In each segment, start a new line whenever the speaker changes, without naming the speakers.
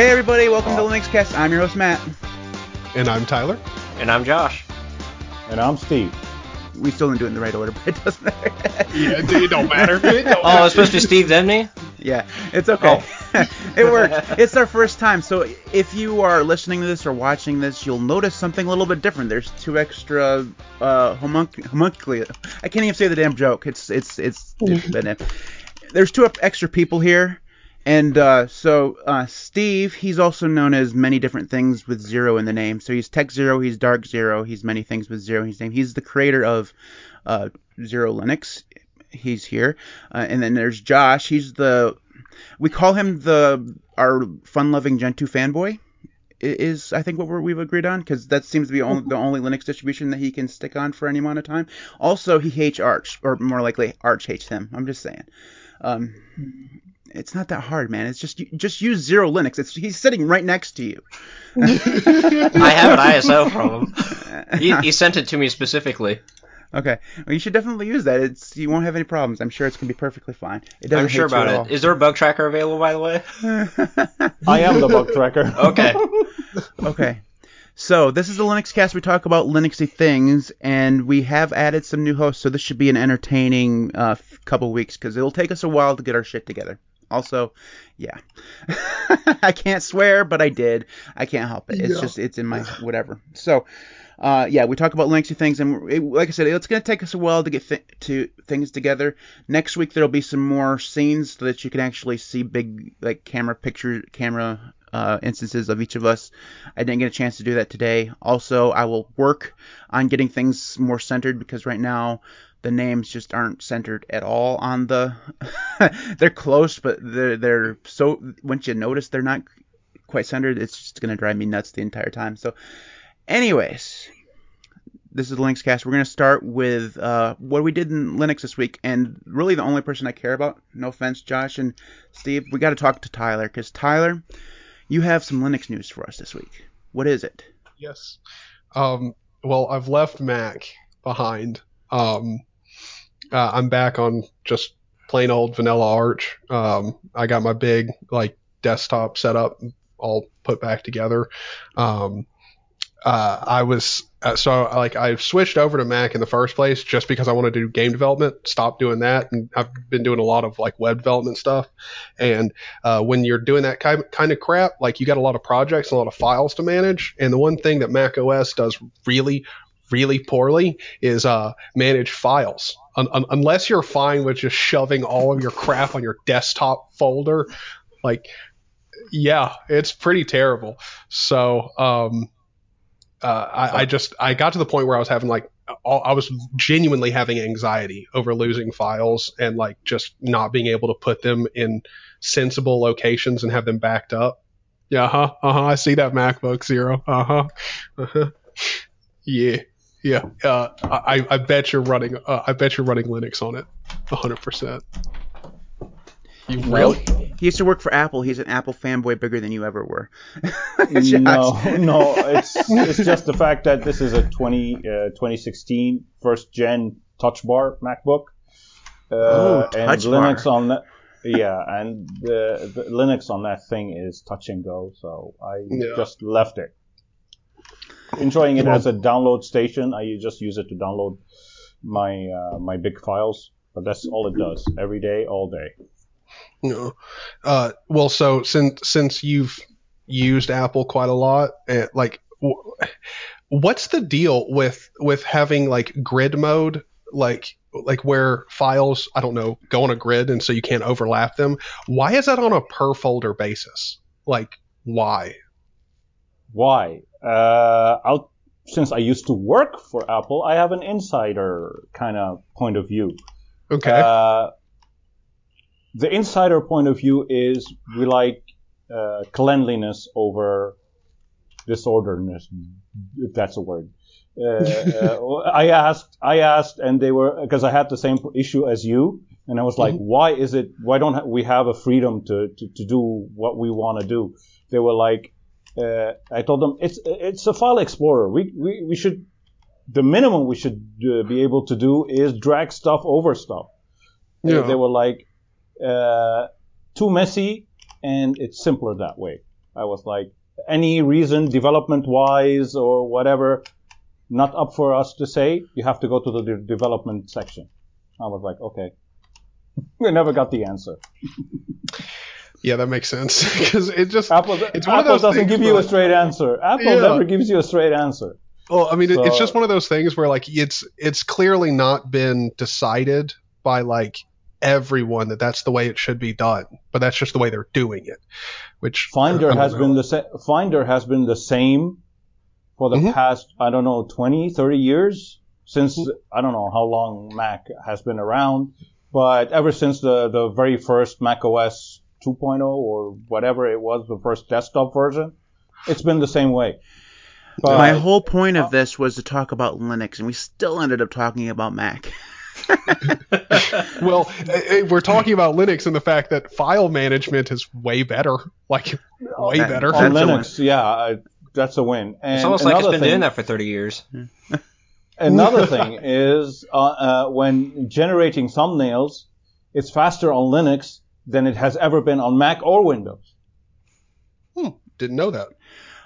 Hey everybody, welcome to Linux Cast. I'm your host Matt.
And I'm Tyler.
And I'm Josh.
And I'm Steve.
We still didn't do it in the right order, but it doesn't matter.
yeah, it don't matter. It don't
oh, it's supposed to be Steve Demney?
Yeah, it's okay. Oh. it worked. It's our first time, so if you are listening to this or watching this, you'll notice something a little bit different. There's two extra uh, homunc- homunculi. I can't even say the damn joke. It's it's it's. it's there's two extra people here. And uh, so uh, Steve, he's also known as many different things with zero in the name. So he's TechXero, he's DarkXero, he's many things with zero in his name. He's the creator of uh, XeroLinux. He's here, uh, and then there's Josh. He's the we call him the our fun-loving Gentoo fanboy. Is I think what we have agreed on because that seems to be only, the only Linux distribution that he can stick on for any amount of time. Also, he hates Arch, or more likely, Arch hates him. I'm just saying. Um, it's not that hard, man. It's just just use XeroLinux. It's he's sitting right next to you.
I have an ISO from him. He, he, sent it to me specifically.
Okay, well, you should definitely use that. It's you won't have any problems. I'm sure it's gonna be perfectly fine.
It I'm sure about it. All. Is there a bug tracker available, by the way?
I am the bug tracker.
Okay.
okay. So this is the Linux cast. We talk about Linuxy things, and we have added some new hosts. So this should be an entertaining uh, couple weeks because it'll take us a while to get our shit together. Also, yeah, I can't swear, but I did. I can't help it. It's yeah. just it's in my whatever. So, uh, yeah, we talk about Linuxy things, and it, like I said, it's gonna take us a while to get th- to things together. Next week there'll be some more scenes so that you can actually see big like camera picture camera uh, instances of each of us. I didn't get a chance to do that today. Also, I will work on getting things more centered because right now the names just aren't centered at all on the they're close but they're they're so once you notice they're not quite centered it's just going to drive me nuts the entire time. So anyways this is the Linux cast. We're going to start with uh, what we did in linux this week and really the only person i care about no offense josh and steve we got to talk to tyler because tyler you have some linux news for us this week. What is it?
Yes. Um, well i've left mac behind. Um, uh, I'm back on just plain old vanilla Arch. Um, I got my big like desktop set up all put back together. Um, uh, I was uh, so like I switched over to Mac in the first place just because I wanted to do game development. Stop doing that, and I've been doing a lot of like web development stuff. And uh, when you're doing that kind kind of crap, like you got a lot of projects, a lot of files to manage. And the one thing that Mac OS does really, really poorly is uh, manage files un- un- unless you're fine with just shoving all of your crap on your desktop folder, like, yeah, it's pretty terrible. So, um, uh, I, I, just I got to the point where I was having like I was genuinely having anxiety over losing files and like just not being able to put them in sensible locations and have them backed up. Yeah, uh huh, uh huh. I see that MacBook Xero. Uh huh. Uh huh. Yeah. Yeah, uh, I, I bet you're running. Uh, I bet you're running Linux on it, 100. percent
You will. He used to work for Apple. He's an Apple fanboy bigger than you ever were.
no, no, it's it's just the fact that this is a 20 uh, 2016 first gen Touch Bar MacBook.
Uh, oh,
and Linux bar. on that. Yeah, and the, the, Linux on that thing is touch and go. So I yeah. just left it enjoying it as a download station. I just use it to download my uh, my big files, but that's all it does every day, all day.
No, uh, well, so since since you've used Apple quite a lot, uh, like, w- what's the deal with with having like grid mode, like like where files I don't know go on a grid and so you can't overlap them? Why is that on a per folder basis? Like, why?
Why? Uh, since I used to work for Apple, I have an insider kind of point of view.
Okay. Uh,
the insider point of view is we like uh, cleanliness over disorderness, if that's a word. Uh, uh, I asked, I asked, and they were because I had the same issue as you, and I was like, mm-hmm. why is it? Why don't we have a freedom to to, to do what we want to do? They were like, uh, I told them it's it's a file explorer. We we, we should the minimum we should uh, be able to do is drag stuff over stuff. Yeah. They, they were like uh, too messy, and it's simpler that way. I was like, any reason development wise or whatever, not up for us to say. You have to go to the de- development section. I was like, okay. we never got the answer.
Yeah, that makes sense because it just
Apple,
It's one of those
doesn't give you a straight answer. Apple
Yeah.
never gives you a straight answer.
Well, I mean, it it's just one of those things where like it's it's clearly not been decided by like everyone that that's the way it should be done, but that's just the way they're doing it. Which
Finder has
know.
been the sa- Finder has been the same for the
Mhm.
past I don't know 20, 30 years since I don't know how long Mac has been around, but ever since the the very first Mac OS 2.0 or whatever it was, the first desktop version, it's been the same way. But
My whole point of this was to talk about Linux, and we still ended up talking about Mac.
well, eh, eh, we're talking about Linux and the fact that file management is way better, like way
That-
better.
on
That's a win.
Linux, yeah, I, that's a win. And
It's almost like it's been
thing-
doing that for 30 years.
Another thing is uh, uh, when generating thumbnails, it's faster on Linux than it has ever been on Mac or Windows.
Didn't know that.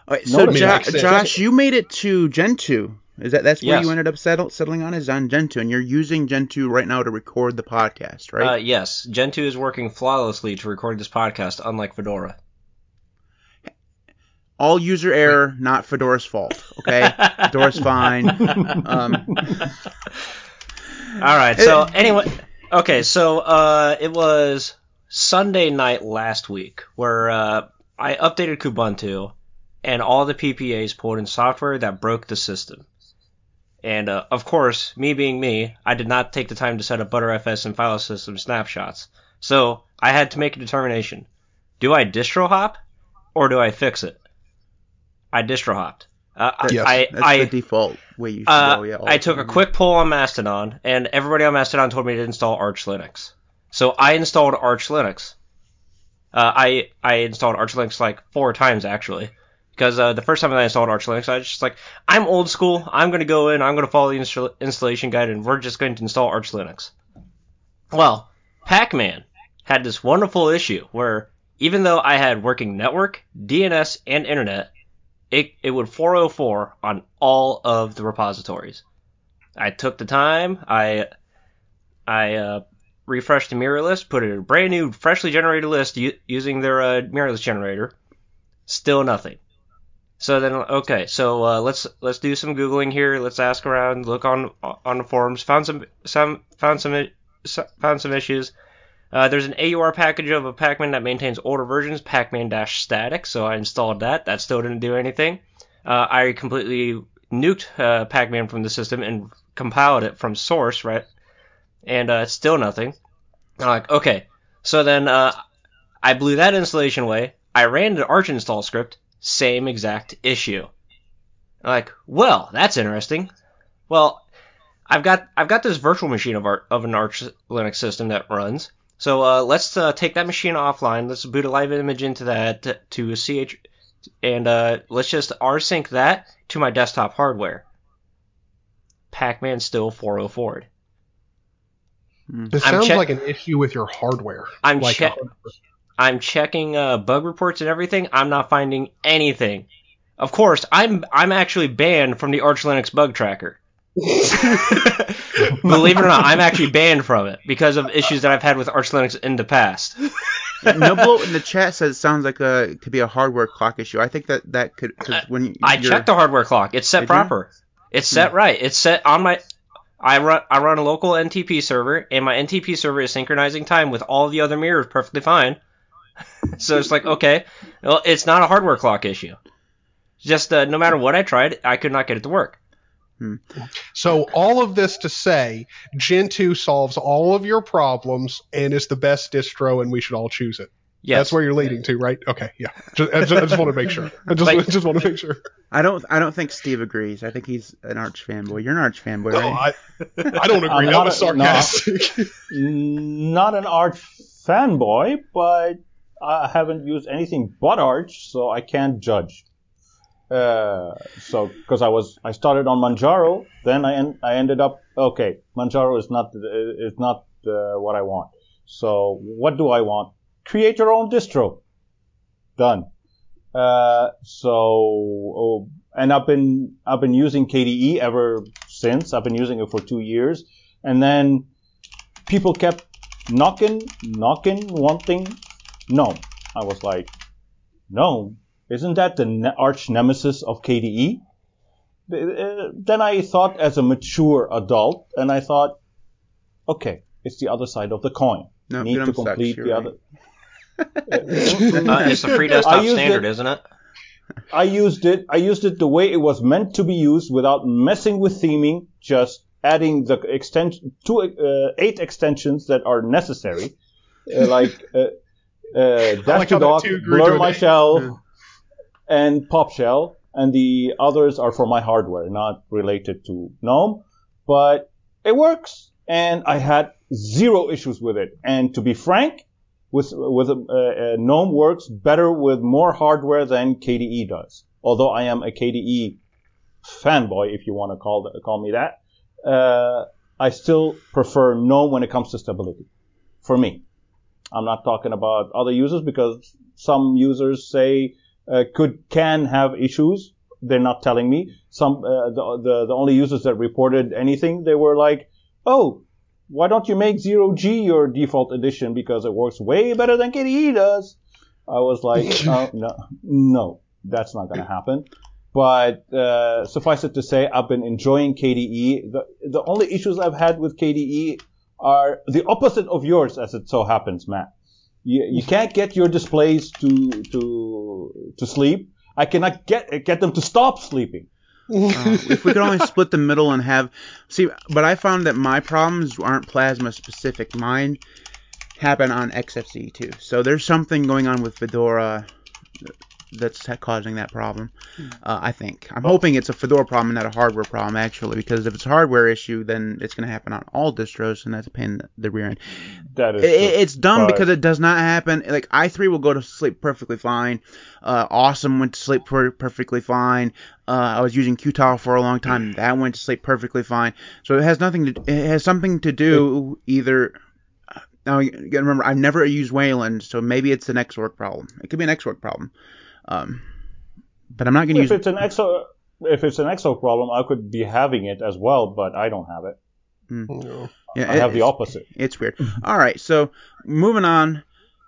All right, so
Notice
Jo- Josh, you made it to Gentoo. Is that that's where
Yes.
you ended up settle, settling on? Is on Gentoo, and you're using Gentoo right now to record the podcast, right?
Uh, yes, Gentoo is working flawlessly to record this podcast, unlike Fedora.
All user error, not Fedora's fault. Okay, Fedora's fine. Um,
All right. So anyway, okay. So uh, it was Sunday night last week where uh, I updated Kubuntu, and all the PPAs pulled in software that broke the system. And uh, of course, me being me, I did not take the time to set up Btrfs and file system snapshots. So I had to make a determination: do I distro hop or do I fix it? I distro hopped. Uh,
Yes,
I,
that's
I,
the default way you should
uh,
go. Yeah.
I took a quick poll on Mastodon, and everybody on Mastodon told me to install Arch Linux. So I installed Arch Linux. Uh, I I installed Arch Linux like four times actually, because uh, the first time I installed Arch Linux, I was just like, I'm old school. I'm gonna go in. I'm gonna follow the install- installation guide, and we're just going to install Arch Linux. Well, Pacman had this wonderful issue where even though I had working network, DNS, and internet, it, it would 404 on all of the repositories. I took the time, I I uh, refreshed the mirror list, put in a brand new, freshly generated list using their uh, mirror list generator. Still nothing. So then, okay, so uh, let's let's do some googling here. Let's ask around, look on on the forums. Found some some found some found some issues. Uh, there's an AUR package of a Pacman that maintains older versions, Pacman-static, so I installed that. That still didn't do anything. Uh, I completely nuked uh, Pacman from the system and compiled it from source, right? And uh, still nothing. I'm like, okay. So then uh, I blew that installation away. I ran the Arch install script, same exact issue. I'm like, well, that's interesting. Well, I've got I've got this virtual machine of of an Arch Linux system that runs. So uh, let's uh, take that machine offline. Let's boot a live image into that to, to CH, and uh, let's just rsync that to my desktop hardware. Pacman still 404'd. Mm.
This
I'm
sounds
check-
like an issue with your hardware.
I'm
like
check- I'm checking uh, bug reports and everything. I'm not finding anything. Of course, I'm I'm actually banned from the Arch Linux bug tracker. Believe it or not, I'm actually banned from it because of issues that I've had with Arch Linux in the past.
Noble in the chat says it sounds like a it could be a hardware clock issue. I think that that could because uh, when you,
I checked the hardware clock. It's set
Did you?
proper. It's set hmm. right. It's set on my. I run I run a local NTP server, and my NTP server is synchronizing time with all the other mirrors perfectly fine. so it's like okay, well, it's not a hardware clock issue. Just uh, no matter what I tried, I could not get it to work.
So all of this to say, Gentoo solves all of your problems and is the best distro, and we should all choose it.
Yes.
That's where you're leading to, right? Okay, yeah. Just, I, just, I just want to make sure. I just,
Like-
just want to make sure.
I don't I don't think Steve agrees. I think he's an Arch fanboy. You're an Arch fanboy,
No,
right?
I, I don't agree.
I'm
that
not a- no.
sarcastic.
Not an Arch fanboy, but I haven't used anything but Arch, so I can't judge. Uh, so because I was I started on Manjaro, then I en- I ended up okay. Manjaro is not is not uh, what I want. So what do I want? Create your own distro. Done. Uh, so, oh, and I've been I've been using KDE ever since. I've been using it for two years, and then people kept knocking, knocking, wanting GNOME. I was like, GNOME, isn't that the ne- arch nemesis of KDE? Uh, Then I thought as a mature adult, and I thought, okay, it's the other side of the coin.
No,
Need to complete the
right.
other.
Uh, it's the free
I
desktop
used
standard,
it-
isn't it?
I used it. I used it the way it was meant to be used, without messing with theming. Just adding the extension, two, uh, eight extensions that are necessary, uh, like uh, uh,
like
Dash to Dock, Blur My
eight.
Shell,
Yeah.
and Pop Shell, and the others are for my hardware, not related to GNOME. But it works, and I had zero issues with it. And to be frank, with with uh, uh, GNOME works better with more hardware than KDE does. Although I am a KDE fanboy, if you want to call th- call me that, uh, I still prefer GNOME when it comes to stability. For me, I'm not talking about other users because some users say uh, could can have issues. They're not telling me. Some uh, the, the the only users that reported anything, they were like, "Oh, why don't you make zero G your default edition because it works way better than KDE does?" I was like, oh, "No, no, that's not going to happen." But uh, suffice it to say, I've been enjoying KDE. The the only issues I've had with KDE are the opposite of yours, as it so happens, Matt. You, you can't get your displays to to to sleep. I cannot get get them to stop sleeping.
Uh, if we could only split the middle and have see but i found that my problems aren't plasma specific. Mine happen on xfce too. So there's something going on with fedora that's causing that problem uh, i think i'm hoping it's a fedora problem and not a hardware problem actually because if it's a hardware issue then it's going to happen on all distros and that's a pain in the rear end
That is
it, it's dumb because it does not happen. Like i3 will go to sleep perfectly fine. Uh, awesome went to sleep per- perfectly fine. Uh, I was using Qtile for a long time. That went to sleep perfectly fine. So it has nothing to. It has something to do either. Now you gotta remember, I've never used Wayland, so maybe it's an Xorg problem. It could be an Xorg problem. Um, but I'm not gonna
if
use.
it's an Xorg if it's an Xorg problem, I could be having it as well, but I don't have it.
No.
yeah,
I have the opposite.
It's weird. All right, so moving on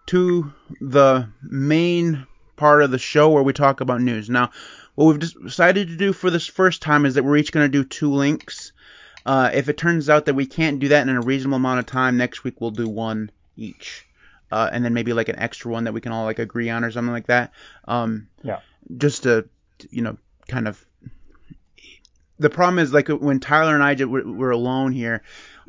to the main part of the show where we talk about news. Now, what we've decided to do for this first time is that we're each going to do two links. Uh, if it turns out that we can't do that in a reasonable amount of time, next week we'll do one each. Uh, and then maybe like an extra one that we can all like agree on or something like that. Um,
Yeah.
Just to, you know, kind of. The problem is like when Tyler and I were, were alone here,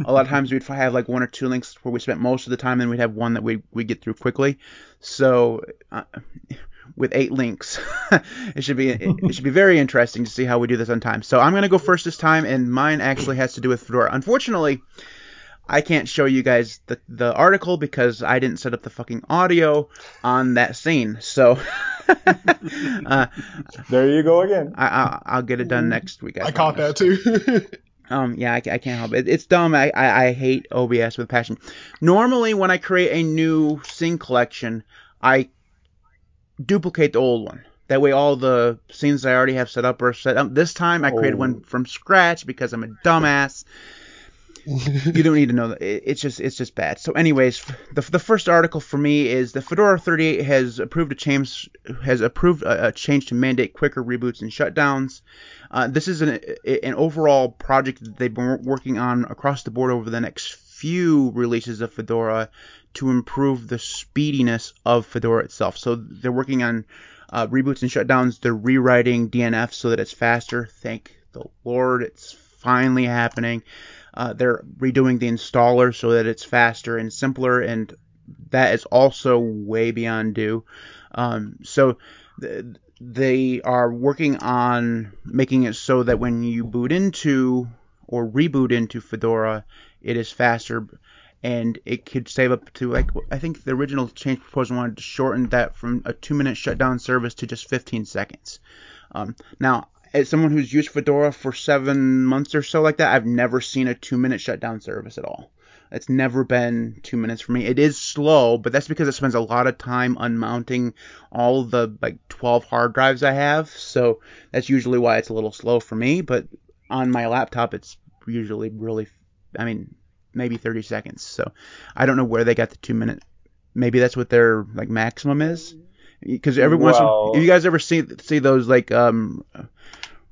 a lot of times we'd have like one or two links where we spent most of the time, and we'd have one that we we get through quickly. So uh, with eight links, it should be it should be very interesting to see how we do this on time. So I'm gonna go first this time, and mine actually has to do with Fedora. Unfortunately, I can't show you guys the the article because I didn't set up the fucking audio on that scene. So. uh,
There you go again.
I, I I'll get it done next week.
I caught that too.
Um, yeah, I, I can't help it. It's dumb. I, I, I hate OBS with passion. Normally, when I create a new scene collection, I duplicate the old one. That way, all the scenes I already have set up are set up. This time, I created
Oh.
one from scratch because I'm a dumbass. You don't need to know that. It's just it's just bad. So, anyways, the the first article for me is the Fedora 38 has approved a change has approved a, a change to mandate quicker reboots and shutdowns. Uh, this is an an overall project that they've been working on across the board over the next few releases of Fedora to improve the speediness of Fedora itself. So they're working on uh, reboots and shutdowns. They're rewriting DNF so that it's faster. Thank the Lord, it's finally happening. Uh, they're redoing the installer so that it's faster and simpler, and that is also way beyond due. Um, so th- they are working on making it so that when you boot into or reboot into Fedora, it is faster and it could save up to like I think the original change proposal wanted to shorten that from a two minute shutdown service to just 15 seconds. Um, now, as someone who's used Fedora for seven months or so like that, I've never seen a two minute shutdown service at all. It's never been two minutes for me. It is slow, but that's because it spends a lot of time unmounting all the like 12 hard drives I have. So that's usually why it's a little slow for me. But on my laptop, it's usually really, I mean, maybe 30 seconds. So I don't know where they got the two minute. Maybe that's what their like maximum is. Because every once,
Well-
if you guys ever see see those like um,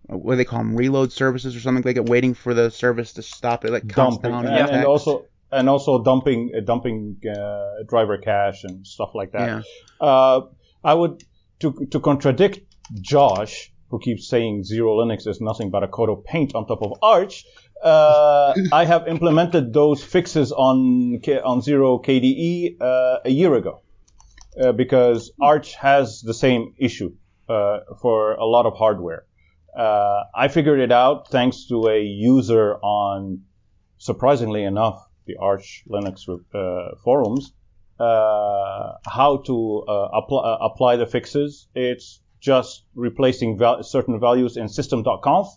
what do they call them, reload services or something like it, waiting for the service to stop, it like counts
dumping
down
and, and also and also dumping uh, dumping uh, driver cache and stuff like that.
Yeah.
Uh, I would to to contradict Josh, who keeps saying XeroLinux is nothing but a coat of paint on top of Arch. Uh, I have implemented those fixes on K- on Xero KDE uh, a year ago uh, because Arch has the same issue uh, for a lot of hardware. Uh, I figured it out thanks to a user on, surprisingly enough, the Arch Linux uh, forums, uh, how to uh, apply, uh, apply the fixes. It's just replacing val- certain values in system.conf.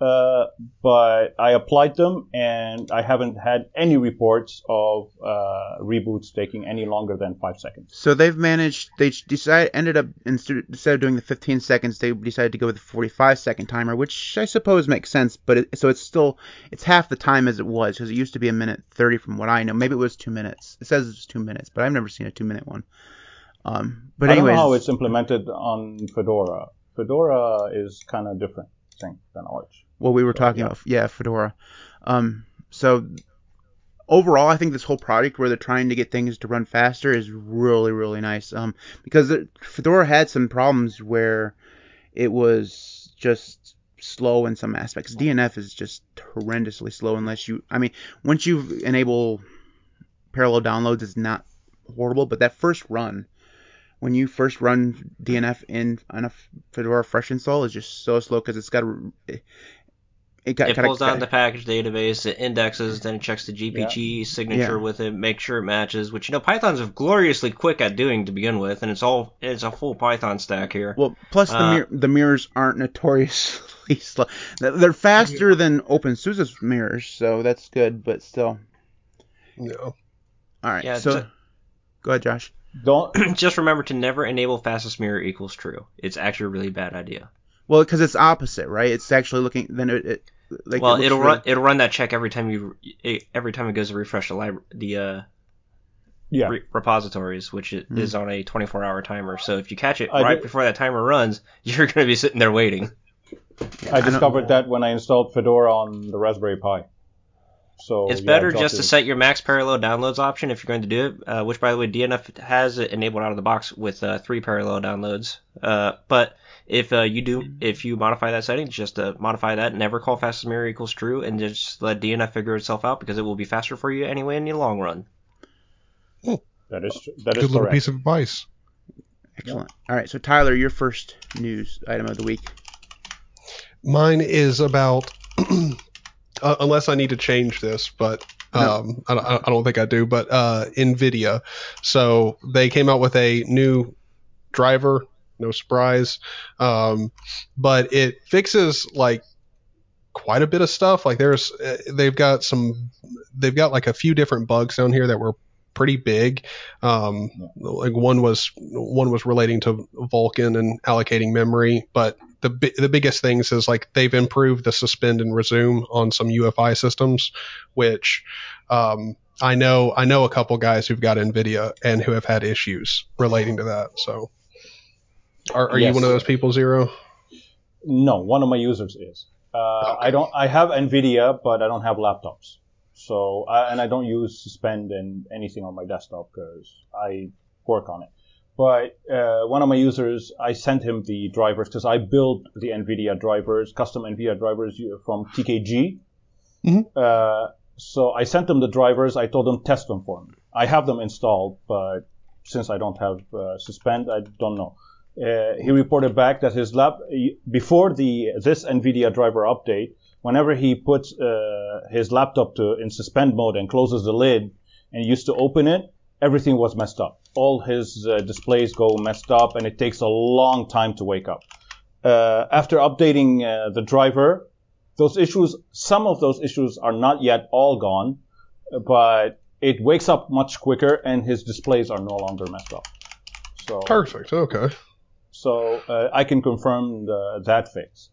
Uh, but I applied them and I haven't had any reports of uh, reboots taking any longer than five seconds.
So they've managed. They decided ended up instead of doing the 15 seconds, they decided to go with the 45 second timer, which I suppose makes sense. But it, so it's still it's half the time as it was because it used to be a minute 30 from what I know. Maybe it was two minutes. It says it's two minutes, but I've never seen a two minute one. Um, but
I don't know how it's implemented on Fedora. Fedora is kind of different thing than Arch.
what we were talking
yeah.
about. Yeah, Fedora. Um, so overall, I think this whole project where they're trying to get things to run faster is really, really nice. Um, because it, Fedora had some problems where it was just slow in some aspects. DNF is just horrendously slow unless you. I mean, once you enable parallel downloads, it's not horrible, but that first run. When you first run DNF in on a Fedora fresh install is just so slow because it's got a, it got
It
kinda-
pulls down the package database, it indexes, then it checks the GPG signature
Yeah.
with it, make sure it matches. Which you know Python's gloriously quick at doing to begin with, and it's all it's a full Python stack here.
Well, plus the
Uh,
mir- the mirrors aren't notoriously slow. They're faster than OpenSUSE's mirrors, so that's good. But still,
No.
all right.
Yeah,
so
ju-
go ahead, Josh.
Don't
Just remember to never enable fastest mirror equals true. It's actually a really bad idea.
Well, because it's opposite, right? It's actually looking. Then it, it like
well,
it
it'll
really-
run it'll run that check every time you it, every time it goes to refresh the libra- the uh,
yeah.
re- repositories, which i-
Hmm.
is on a 24 hour timer. So if you catch it
I
right
did-
before that timer runs, you're going to be sitting there waiting.
I
don't-
discovered that when I installed Fedora on the Raspberry Pi. So
It's
yeah,
better
Josh
just to
is-
set your max parallel downloads option if you're going to do it, uh, which by the way DNF has it enabled out of the box with uh, three parallel downloads. Uh, but if uh, you do, if you modify that setting, just uh, modify that. Never call fastest mirror equals true, and just let DNF figure itself out because it will be faster for you anyway in the long run.
That is tr- that is
Good little
correct.
piece of advice.
excellent. All right, so Tyler, your first news item of the week.
Mine is about, uh, unless I need to change this, but um, I, don't- I don't think I do. But uh, Nvidia, so they came out with a new driver. No surprise, um, but it fixes like quite a bit of stuff. Like there's, uh, they've got some, they've got like a few different bugs down here that were pretty big. Um, like one was one was relating to Vulkan and allocating memory, but the bi- the biggest things is like they've improved the suspend and resume on some UEFI systems, which um, I know I know a couple guys who've got Nvidia and who have had issues relating to that. So, are, are you one of those people, Xero?
No, one of my users is. Uh, I don't. I have Nvidia, but I don't have laptops. So I, and I don't use Suspend and anything on my desktop because I work on it. But uh, one of my users, I sent him the drivers because I built the Nvidia drivers, custom Nvidia drivers uh, from TKG.
Mhm.
Uh, so I sent them the drivers. I told them test them for me. I have them installed, but since I don't have uh, Suspend, I don't know. Uh, he reported back that his lap before the this NVIDIA driver update, whenever he puts uh, his laptop to in suspend mode and closes the lid and used to open it, everything was messed up. All his uh, displays go messed up, and it takes a long time to wake up. Uh, after updating uh, the driver, those issues, some of those issues are not yet all gone. but it wakes up much quicker, and his displays are no longer messed up. So
Perfect. Okay.
so uh, I can confirm the, that fix.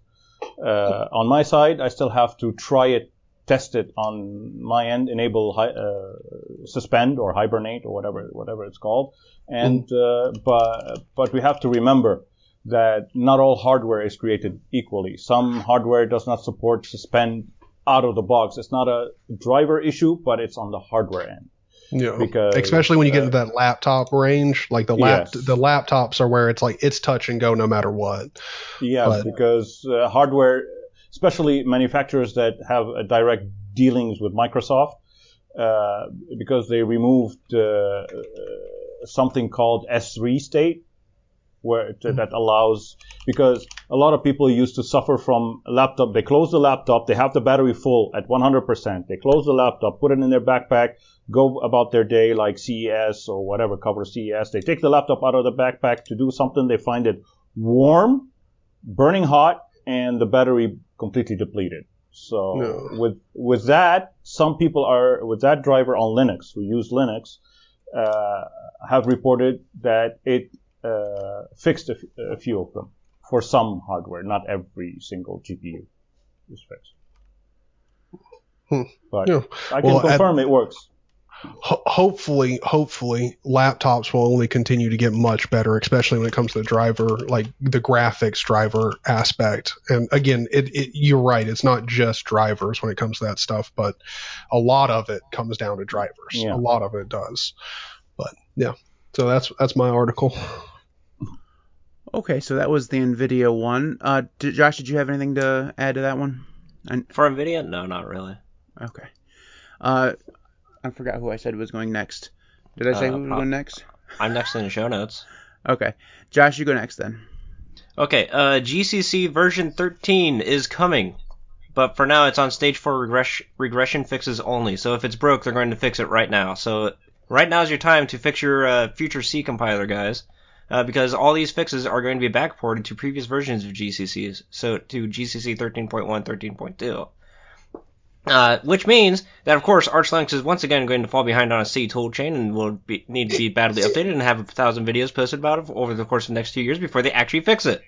Uh, on my side, I still have to try it, test it on my end, enable uh, suspend or hibernate or whatever whatever it's called. And uh, but but we have to remember that not all hardware is created equally. Some hardware does not support suspend out of the box. It's not a driver issue, but it's on the hardware end.
Yeah.
Because,
Especially when you get
uh,
into that laptop range, like the lap,
Yes.
the laptops are where it's like it's touch and go no matter what.
Yeah,
But-
because uh, hardware, especially manufacturers that have a direct dealings with Microsoft, uh, because they removed uh, something called S3 state, where it, that allows because a lot of people used to suffer from laptop. They close the laptop, they have the battery full at 100%. They close the laptop, put it in their backpack, go about their day like CES or whatever cover CES. They take the laptop out of the backpack to do something. They find it warm, burning hot, and the battery completely depleted. So
No.
with with that, some people are with that driver on Linux who use Linux uh, have reported that it uh, fixed a, f- a few of them for some hardware. Not every single GPU is fixed.
Hmm.
But
Yeah.
I can
Well, at-
confirm it works.
Ho- hopefully, hopefully, laptops will only continue to get much better, especially when it comes to the driver, like the graphics driver aspect. And again, it, it you're right. It's not just drivers when it comes to that stuff, but a lot of it comes down to drivers.
Yeah.
A lot of it does. But yeah, so that's that's my article.
Okay, so that was the Nvidia one. Uh, did, Josh, did you have anything to add to that one?
For Nvidia, no, not really.
Okay. Uh, I forgot who I said was going next. Did I say
Uh,
who was
prob-
going next?
I'm next in the show notes.
Okay, Josh, you go next then.
Okay, uh, GCC version 13 is coming, but for now it's on stage 4 regress- regression fixes only. So if it's broke, they're going to fix it right now. So right now is your time to fix your uh, future C compiler, guys, uh, because all these fixes are going to be backported to previous versions of GCCs, so to GCC 13.1, 13.2. Uh, which means that, of course, Arch Linux is once again going to fall behind on a C toolchain and will be, need to be badly updated and have a thousand videos posted about it over the course of the next two years before they actually fix it.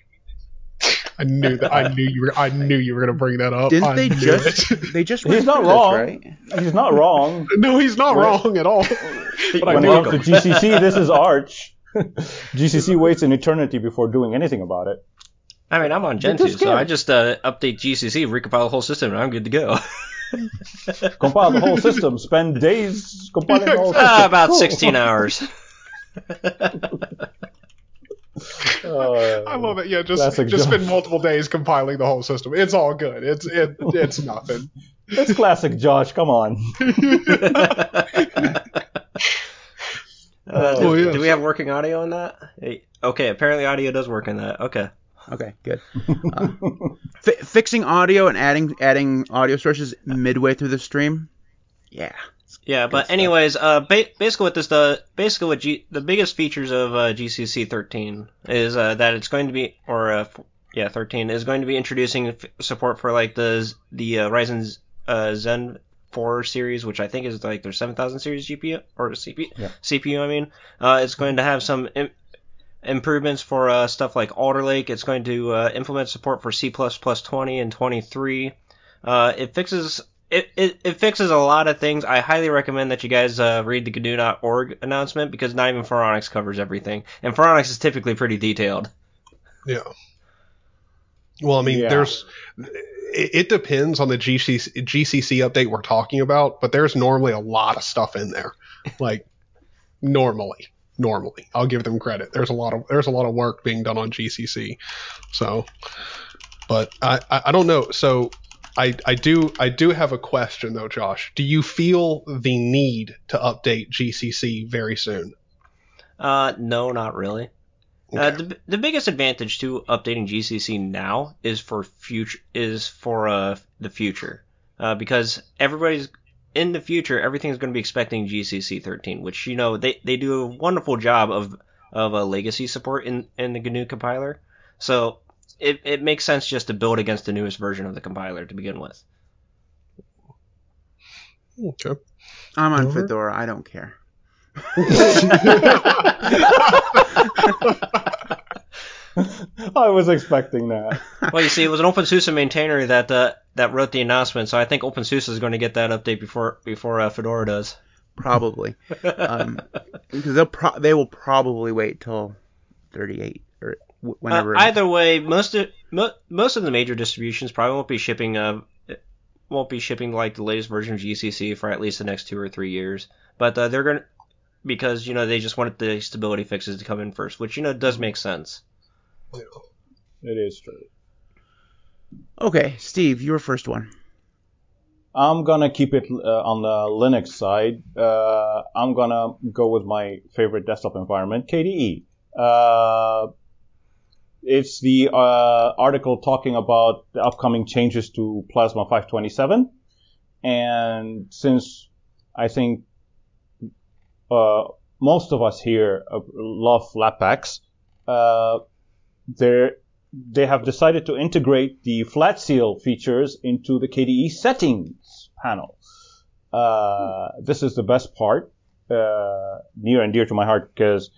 I knew that. I knew you were. I knew you were going to bring that up.
Didn't
I
they just
it.
they just
He's not wrong.
this, right?
He's not wrong.
no, he's not
Well-
wrong at all. But I
when it
knew
comes to GCC, this is Arch. GCC waits an eternity before doing anything about it.
I mean, I'm on Gentoo, so. I just uh, update GCC, recompile the whole system, and I'm good to go.
Compile the whole system. Spend days compiling the whole system.
Ah, about
Cool.
16 hours.
Uh,
I love it. Yeah, just just
Josh.
spend multiple days compiling the whole system. It's all good. It's it it's nothing.
It's classic Josh. Come on.
Uh,
Oh,
do,
yeah.
do we have working audio on that? Hey, Okay, apparently audio does work in that. Okay.
Okay, good. Uh, fi- fixing audio and adding adding audio sources midway through the stream. Yeah.
Yeah, but anyways, uh, ba- basically what this does, basically what G- the biggest features of uh, GCC 13 is uh, that it's going to be, or uh, f- yeah, 13 is going to be introducing f- support for like the the uh, Ryzen uh, Zen 4 series, which I think is like their 7000 series GPU or CPU.
Yeah.
CPU, I mean, uh, it's going to have some Im- improvements for uh, stuff like Alder Lake. It's going to uh, implement support for C++ 20 and 23. Uh, it fixes it, it, it fixes a lot of things. I highly recommend that you guys uh, read the GNU.org announcement because not even Phoronix covers everything, and Phoronix is typically pretty detailed.
Yeah. Well, I mean,
Yeah.
there's it, it depends on the GCC, GCC update we're talking about, but there's normally a lot of stuff in there. Like normally, normally, I'll give them credit. There's a lot of there's a lot of work being done on GCC. So, but I I, don't know. So. I, I do I do have a question though, Josh. Do you feel the need to update GCC very soon?
Uh, no, not really. Uh, the, the biggest advantage to updating GCC now is for future is for uh the future, uh, because everybody's in the future everything's going to be expecting GCC 13, which you know they, they do a wonderful job of of a legacy support in in the GNU compiler, so it it makes sense just to build against the newest version of the compiler to begin with.
Okay.
I'm on Fedora. I don't care.
I was expecting that.
Well, you see, it was an OpenSUSE maintainer that uh, that wrote the announcement, so I think OpenSUSE is going to get that update before before uh, Fedora does.
Probably, um, because they'll pro- they will probably wait till 38 or w-
Uh,
whenever.
either way, most of mo- most of the major distributions probably won't be shipping uh won't be shipping like the latest version of GCC for at least the next two or three years. But uh, they're gonna because you know they just wanted the stability fixes to come in first, which you know does make sense.
It is true.
okay, Steve, your first one.
I'm gonna keep it uh, on the Linux side. Uh, I'm gonna go with my favorite desktop environment, KDE. Uh, it's the uh, article talking about the upcoming changes to Plasma 527, and since I think uh, most of us here uh, love Flatpaks, uh, they're they have decided to integrate the FlatSeal features into the KDE settings panel. Uh, this is the best part, uh, near and dear to my heart because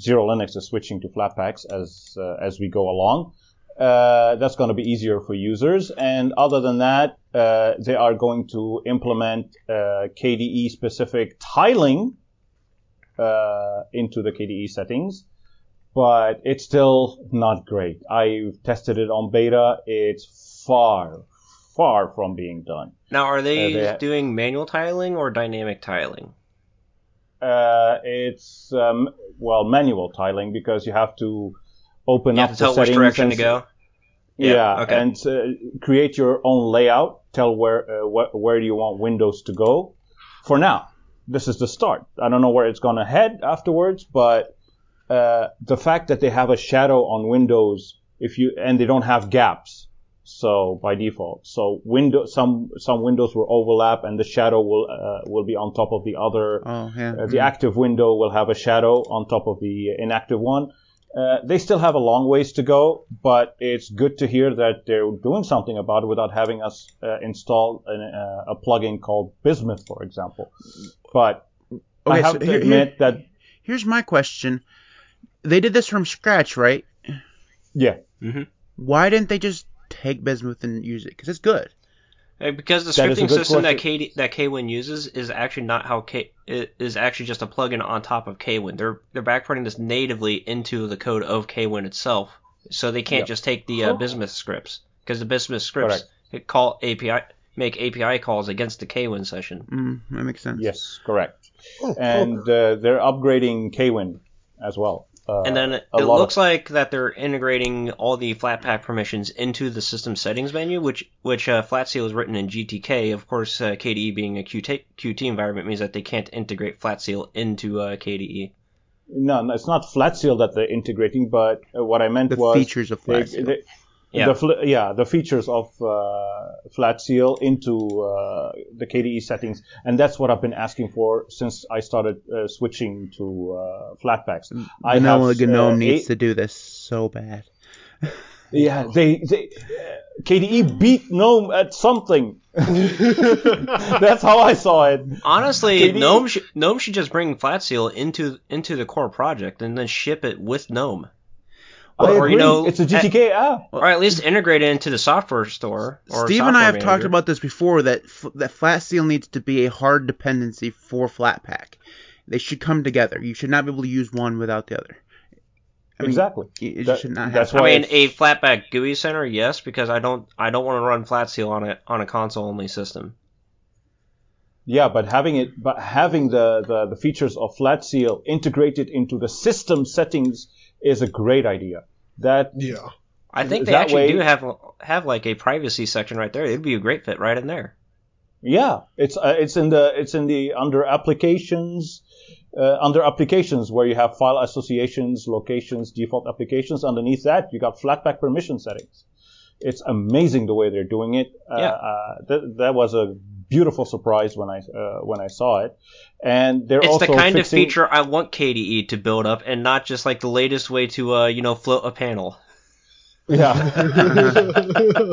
XeroLinux is switching to Flatpaks as uh, as we go along. Uh, that's going to be easier for users. And other than that, uh, they are going to implement uh, KDE specific tiling uh, into the KDE settings but it's still not great. I've tested it on beta. It's far, far from being done.
Now, are they,
Uh, they-
doing manual tiling or dynamic tiling?
Uh, it's um, well manual tiling because you have to open
You
up
have to tell
the
which
settings
direction
and
to go.
Yeah,
Yeah, okay.
and uh, create your own layout. Tell where uh, wh- where do you want Windows to go. For now, this is the start. I don't know where it's gonna head afterwards, but uh, the fact that they have a shadow on Windows, if you and they don't have gaps, so by default, so window some some windows will overlap and the shadow will uh, will be on top of the other.
Oh yeah.
Uh, the active window will have a shadow on top of the inactive one. Uh, they still have a long ways to go, but it's good to hear that they're doing something about it without having us uh, install an, uh, a plugin called Bismuth, for example. But I have
so
to
here-
admit
here-
that,
Here's my question. They did this from scratch, right?
yeah,
Why didn't they just take Bismuth and use it? Because it's good.
Because the
That is a
scripting
good
system that. K that Kwin uses is actually not how K it is actually just a plugin on top of Kwin. They're they're backporting this natively into the code of Kwin itself, so they can't
Yep.
just take the uh, Bismuth scripts because the Bismuth scripts
Correct.
call API make API calls against the Kwin session.
Mm, that makes sense.
yes, correct.
Oh,
And uh, they're upgrading Kwin as well. Uh,
And then it
lot
looks
of,
like that they're integrating all the Flatpak permissions into the system settings menu, which which uh, FlatSeal is written in GTK. Of course, uh, KDE being a Qt, Qt environment means that they can't integrate FlatSeal into uh, KDE.
no, no, it's not FlatSeal that they're integrating, but uh, what I meant
The
was
features of
they-
FlatSeal.
they-
Yeah.
The fl- yeah, the features of uh, FlatSeal into uh, the KDE settings, and that's what I've been asking for since I started uh, switching to uh, Flatpaks. I
Vanilla
have,
GNOME
uh,
needs
eight-
to do this so bad.
Yeah, they, they uh, KDE beat GNOME at something. that's how I saw it.
Honestly,
KDE
GNOME should, GNOME should just bring FlatSeal into into the core project and then ship it with GNOME,
I
Or, you know,
it's a GTK app.
or at least integrate it into the software store. Or
Steve and I have
software
talked about this before that f- that FlatSeal needs to be a hard dependency for Flatpak. They should come together. You should not be able to use one without the other. I mean,
exactly.
It it
That-
should not
that's
happen.
why
I mean, a Flatpak GUI center, yes, because I don't I don't want to run FlatSeal on a on a console only system.
Yeah, but having it, but having the, the, the features of FlatSeal integrated into the system settings is a great idea. That
Yeah.
I think they actually
way-
do have have like a privacy section right there. It'd be a great fit right in there.
yeah, it's uh, it's in the it's in the under applications uh, under applications where you have file associations, locations, default applications. Underneath that, you got Flatpak permission settings. It's amazing the way they're doing it. Uh,
Yeah.
uh, that that was a beautiful surprise when I uh, when I saw it, and they're
It's
also
the kind
fixing,
of feature I want KDE to build up, and not just like the latest way to uh you know float a panel.
Yeah.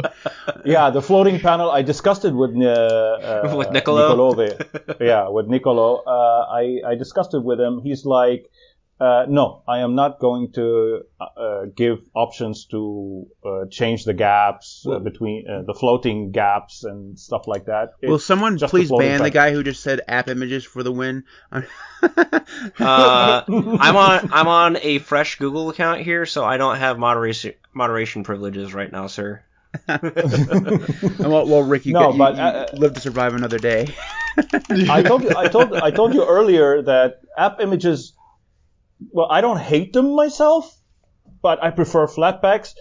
yeah, the floating panel. I discussed it with uh, uh,
With Nicolo?
there. yeah, with Nicolo. Uh, I I discussed it with him. He's like, uh, no, I am not going to uh, give options to uh, change the gaps uh, between uh, the floating gaps and stuff like that.
Will someone please ban the guy who just said app images for the win?
Uh, I'm on I'm on a fresh Google account here, so I don't have moderation moderation privileges right now, sir.
well, well, Rick, you,
No,
get- you-
but,
you
uh,
live to survive another day.
I told you, I told, I told you earlier that app images. Well, I don't hate them myself, but I prefer Flatpaks.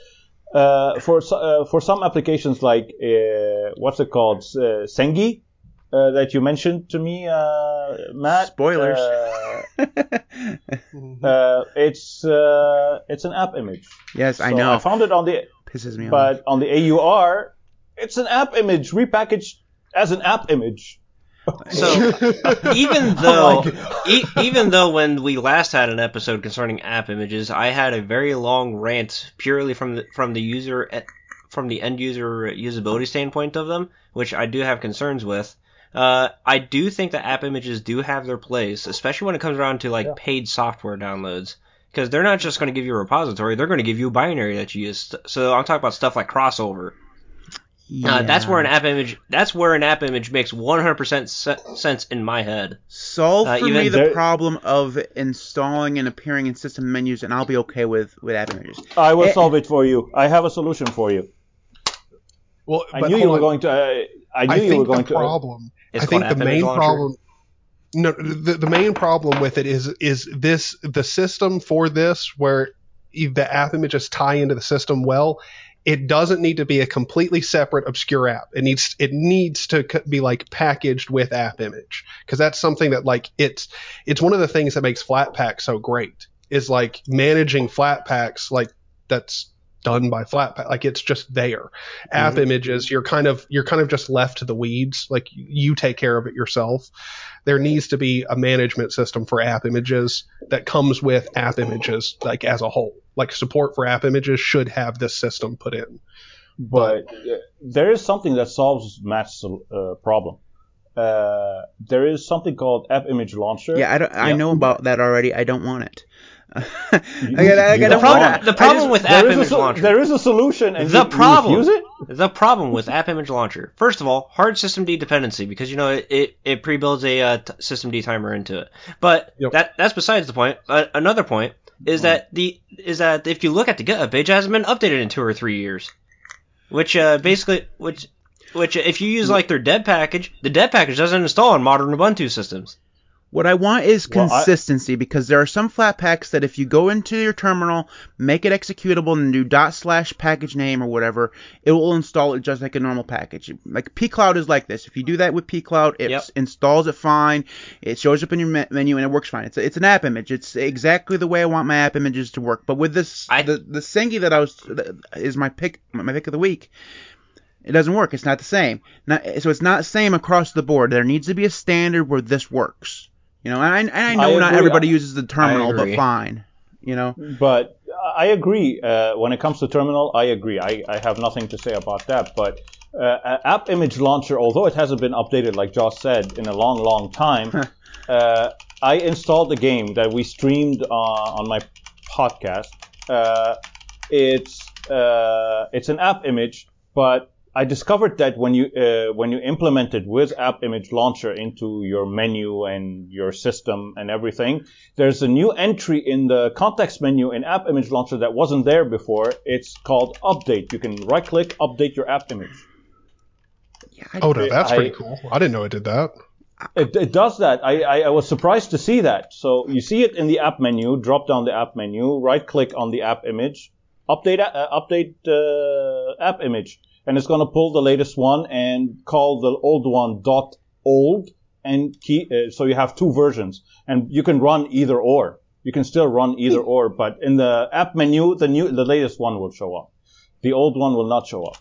Uh, for uh, for some applications like uh, what's it called, uh, Sengi, uh, that you mentioned to me, uh, Matt.
Spoilers.
Uh, uh, it's uh, it's an app image.
yes, I know.
I found it on the
Pisses me off.
but on the AUR, it's an app image repackaged as an app image.
So even though e- even though when we last had an episode concerning app images, I had a very long rant purely from the from the user from the end user usability standpoint of them, which I do have concerns with. Uh, I do think that app images do have their place, especially when it comes around to like paid software downloads, because they're not just going to give you a repository; they're going to give you a binary that you use. So I'm talking about stuff like crossover. Uh, that's where an app image. That's where an app image makes 100% se- sense in my head.
solve
uh,
for
even
me the
there-
problem of installing and appearing in system menus, and I'll be okay with with app images.
I will
Eh,
solve it for you. I have a solution for you.
well,
I knew you were
on.
going to. Uh, I knew
I
you
think
were going
the
to. uh,
problem. I think the
App Image
main
Launcher.
problem. No, the, the main problem with it is is this the system for this where the app images tie into the system well. It doesn't need to be a completely separate obscure app. It needs it needs to be like packaged with app image because that's something that like it's it's one of the things that makes Flatpak so great is like managing Flatpaks like that's done by Flatpak like it's just there. App mm-hmm. images you're kind of you're kind of just left to the weeds like you take care of it yourself. There needs to be a management system for app images that comes with app images like as a whole. Like support for app images should have this system put in.
but uh, there is something that solves Matt's uh, problem. Uh, there is something called App Image Launcher.
Yeah, I, don't, I know about that already. I don't want it. I got, I got
don't
The problem,
want-
the problem
just-
with App Image
so-
Launcher.
There is a solution, and
The
you, you
problem-
it.
The problem with App Image Launcher, first of all, hard systemd dependency because you know it it, it pre-builds a uh, t- systemd timer into it. But
Yep.
that that's besides the point. Uh, another point is that the is that if you look at the GitHub page, it hasn't been updated in two or three years, which uh, basically which which if you use like their deb package, the deb package doesn't install on modern Ubuntu systems.
What I want is
Well, I-
consistency because there are some flat packs that if you go into your terminal, make it executable, and do dot slash package name or whatever, it will install it just like a normal package. Like pcloud is like this. If you do that with pcloud, it
Yep.
installs it fine. It shows up in your menu and it works fine. It's a, it's an app image. It's exactly the way I want my app images to work. But with this,
I-
the the Sengi that I was that is my pick my pick of the week. It doesn't work. It's not the same. Not, so it's not same across the board. There needs to be a standard where this works. You know, and I, and I know
I
not everybody uses the terminal, but fine. You know,
But I agree. Uh, when it comes to terminal, I agree. I, I have nothing to say about that. But uh, App Image Launcher, although it hasn't been updated, like Josh said, in a long, long time, uh, I installed the game that we streamed uh, on my podcast. Uh, it's uh, it's an app image, but I discovered that when you uh, when you implement it with App Image Launcher into your menu and your system and everything, there's a new entry in the context menu in App Image Launcher that wasn't there before. It's called Update. You can right-click, update your app image.
yeah, I,
Oh no, that's pretty cool. I didn't know it did that.
It, it does that. I, I, I was surprised to see that. So you see it in the app menu. Drop down the app menu. Right-click on the app image. Update uh, update uh, app image, and it's going to pull the latest one and call the old one dot old and key. Uh, so you have two versions, and you can run either or. You can still run either or, but in the app menu, the new the latest one will show up. The old one will not show up.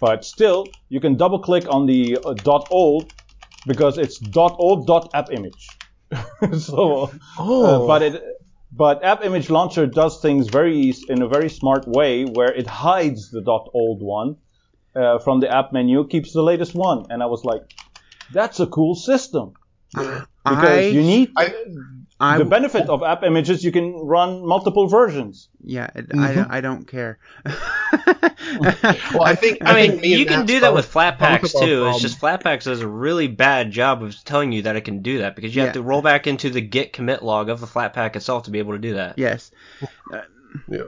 But still, you can double click on the uh, dot old because it's dot old dot app image. so,
Oh,
uh, but it But App Image Launcher does things very in a very smart way, where it hides the dot .old one uh, from the app menu, keeps the latest one, and I was like, "That's a cool system." Because
I,
you need
I-
I,
the benefit of app images, you can run multiple versions.
yeah, I,
Mm-hmm.
I, I don't care.
Well, I think
I mean,
think me
you can do that with
both
Flatpaks
of our
too. It's just Flatpaks does a really bad job of telling you that it can do that because you
Yeah.
have to roll back into the git commit log of the Flatpak itself to be able to do that.
yes.
Yeah.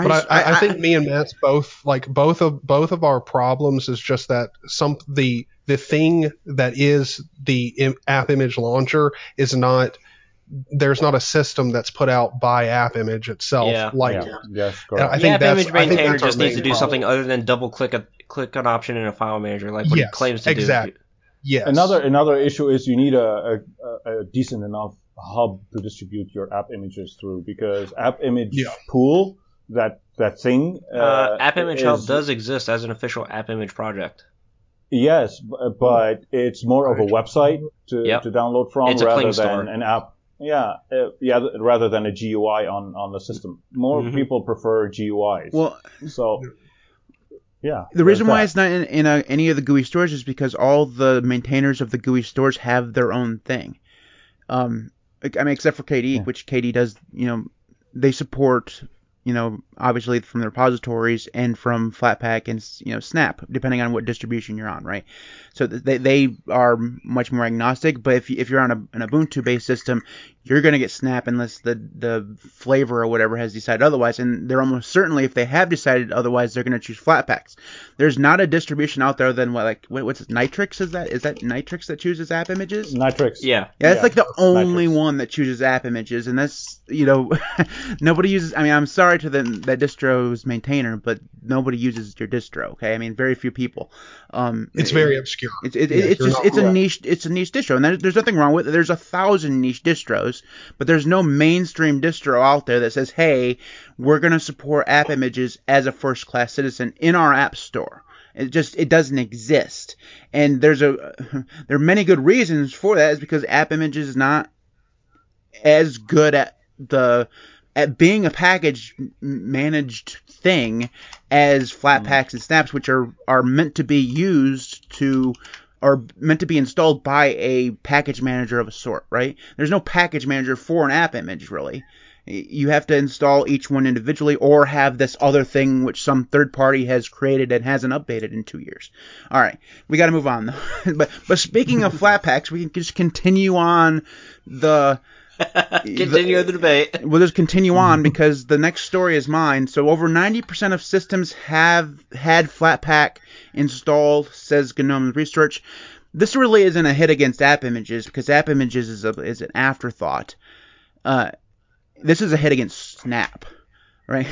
I,
But
just-
I, I, I think me and Matt's both like both of both of our problems is just that some the the thing that is the im- app image launcher is not there's not a system that's put out by app image itself
Yeah.
like
yeah, yes,
I think
the app
that's-
image
I think
maintainer just needs to do
problem.
something other than double click a click an option in a file manager like what
Yes,
he claims to
exactly.
do.
yes
Another another issue is you need a, a, a decent enough hub to distribute your app images through because app image
Yeah.
pool that that thing uh,
Uh, app Image
Hub
does exist as an official App Image project.
yes, but it's more of a website to,
Yep.
to download from
It's
rather than
store.
an app. Yeah, uh, yeah, rather than a GUI on on the system. More
Mhm.
people prefer GUIs.
well,
so yeah,
the reason why
that.
it's not in, in a, any of the GUI stores is because all the maintainers of the GUI stores have their own thing. Um, I mean, except for KDE,
Yeah.
which KDE does, you know, they support, you know, obviously from the repositories and from Flatpak and you know Snap, depending on what distribution you're on, right? So they they are much more agnostic. But if you, if you're on a, an Ubuntu based system, you're gonna get Snap unless the the flavor or whatever has decided otherwise. And they're almost certainly, if they have decided otherwise, they're gonna choose Flatpaks. There's not a distribution out there than what like what, what's it, Nitrux? Is that is that Nitrux that chooses app images?
Nitrux.
Yeah.
Yeah, it's
Yeah,
like the only
Nitrux.
one that chooses app images, and that's you know nobody uses. I mean, I'm sorry to the that distro's maintainer, but nobody uses your distro. Okay, I mean, very few people. Um,
it's very obscure
it's it,
Yeah,
it's just
not
it's a niche it's a niche distro, and there, there's nothing wrong with it. There's a thousand niche distros, but there's no mainstream distro out there that says, "Hey, we're gonna support app images as a first class citizen in our app store." It just it doesn't exist, and there's a there are many good reasons for that. Is because app images is not as good at the at being a package managed thing as flat mm. packs and Snaps, which are are meant to be used to are meant to be installed by a package manager of a sort, right? There's no package manager for an app image really. You have to install each one individually or have this other thing which some third party has created and hasn't updated in two years. All right, we got to move on though. but but speaking of flat packs, we can just continue on the
Continue the debate.
we'll just continue on because the next story is mine. So over 90% of systems have had Flatpak installed, says GNOME Research. This really isn't a hit against app images because app images is a is an afterthought. Uh, this is a hit against Snap, right?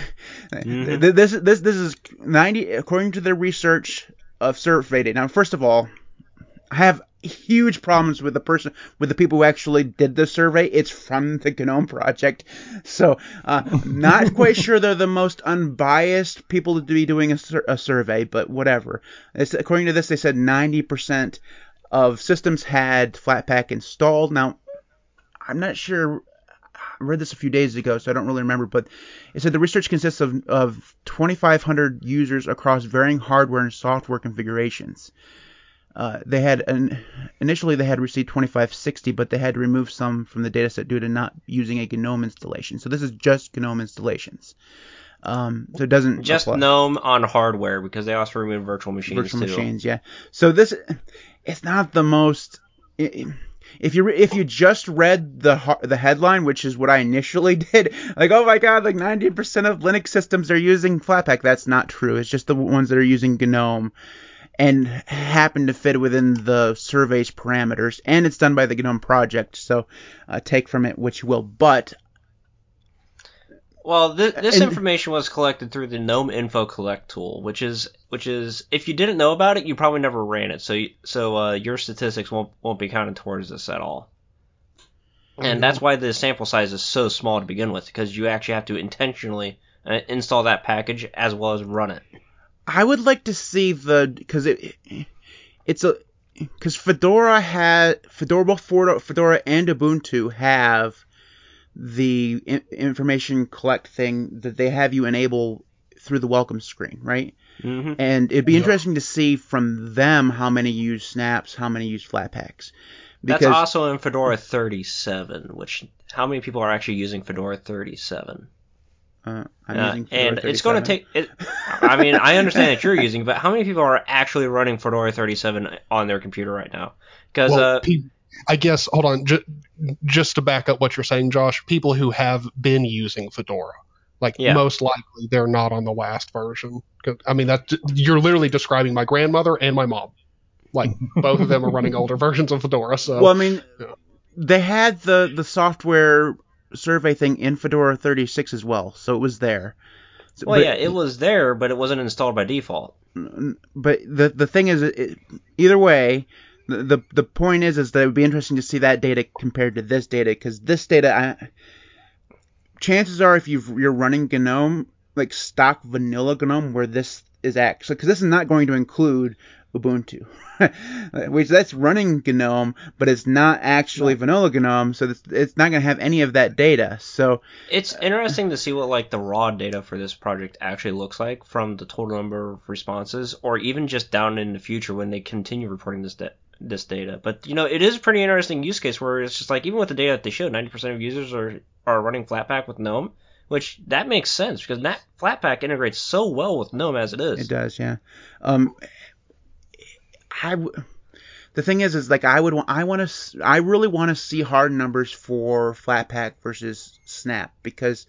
Mhm.
Th- This this this is 90 according to the research of survey data. Now, first of all, I have huge problems with the person with the people who actually did the survey. It's from the GNOME project, so uh, not quite sure they're the most unbiased people to be doing a, sur- a survey, but whatever. It's, according to this, they said 90% of systems had Flatpak installed. Now, I'm not sure. I read this a few days ago, so I don't really remember, but it said the research consists of, of 2,500 users across varying hardware and software configurations. Uh, they had an, initially they had received 2560, but they had to remove some from the dataset due to not using a GNOME installation. So this is just GNOME installations. Um, so it doesn't
Just
apply-
GNOME on hardware because they also removed virtual machines
virtual
too.
machines. Yeah. So this, it's not the most. If you if you just read the the headline, which is what I initially did, like oh my god, like 90% of Linux systems are using Flatpak. That's not true. It's just the ones that are using GNOME and happen to fit within the survey's parameters. And it's done by the GNOME project, so uh, take from it what you will. But
Well, th- this
And-
information was collected through the GNOME Info Collect tool, which is which is if you didn't know about it, you probably never ran it, so you, so uh, your statistics won't won't be counted towards this at all. And that's why the sample size is so small to begin with, because you actually have to intentionally uh, install that package as well as run it.
I would like to see the because it it's a because Fedora had Fedora both Fedora, and Ubuntu have the in- information collect thing that they have you enable through the welcome screen, right?
hmm
And it'd be
Yeah.
interesting to see from them how many use snaps, how many use Flatpaks.
That's also in Fedora 37, which how many people are actually using Fedora 37?
Uh, I'm
Uh,
using Fedora
and it's going to take. It, I mean, I understand that you're using, but how many people are actually running Fedora 37 on their computer right now? Because
Well,
uh,
pe- I guess hold on, ju- just to back up what you're saying, Josh. People who have been using Fedora, like
Yeah.
most likely, they're not on the last version. 'Cause, I mean, that you're literally describing my grandmother and my mom. Like both of them are running older versions of Fedora. So
Well, I mean,
Yeah.
they had the the software survey thing in Fedora 36 as well, so it was there. So-
well,
but-
yeah, it was there, but it wasn't installed by default.
but the the thing is, it, either way, the, the the point is is that it would be interesting to see that data compared to this data because this data, I, chances are, if you've, you're running GNOME like stock vanilla GNOME, where this is actually because this is not going to include Ubuntu, which that's running GNOME, but it's not actually vanilla GNOME, so it's, it's not going to have any of that data. So
It's interesting to see what like the raw data for this project actually looks like from the total number of responses, or even just down in the future when they continue reporting this da- this data. But you know, it is a pretty interesting use case where it's just like even with the data that they showed, 90% of users are are running Flatpak with GNOME, which that makes sense because that Flatpak integrates so well with GNOME as it is.
It does, yeah. Um, I w- the thing is, is like I would want, I want to, I really want to see hard numbers for Flatpak versus Snap because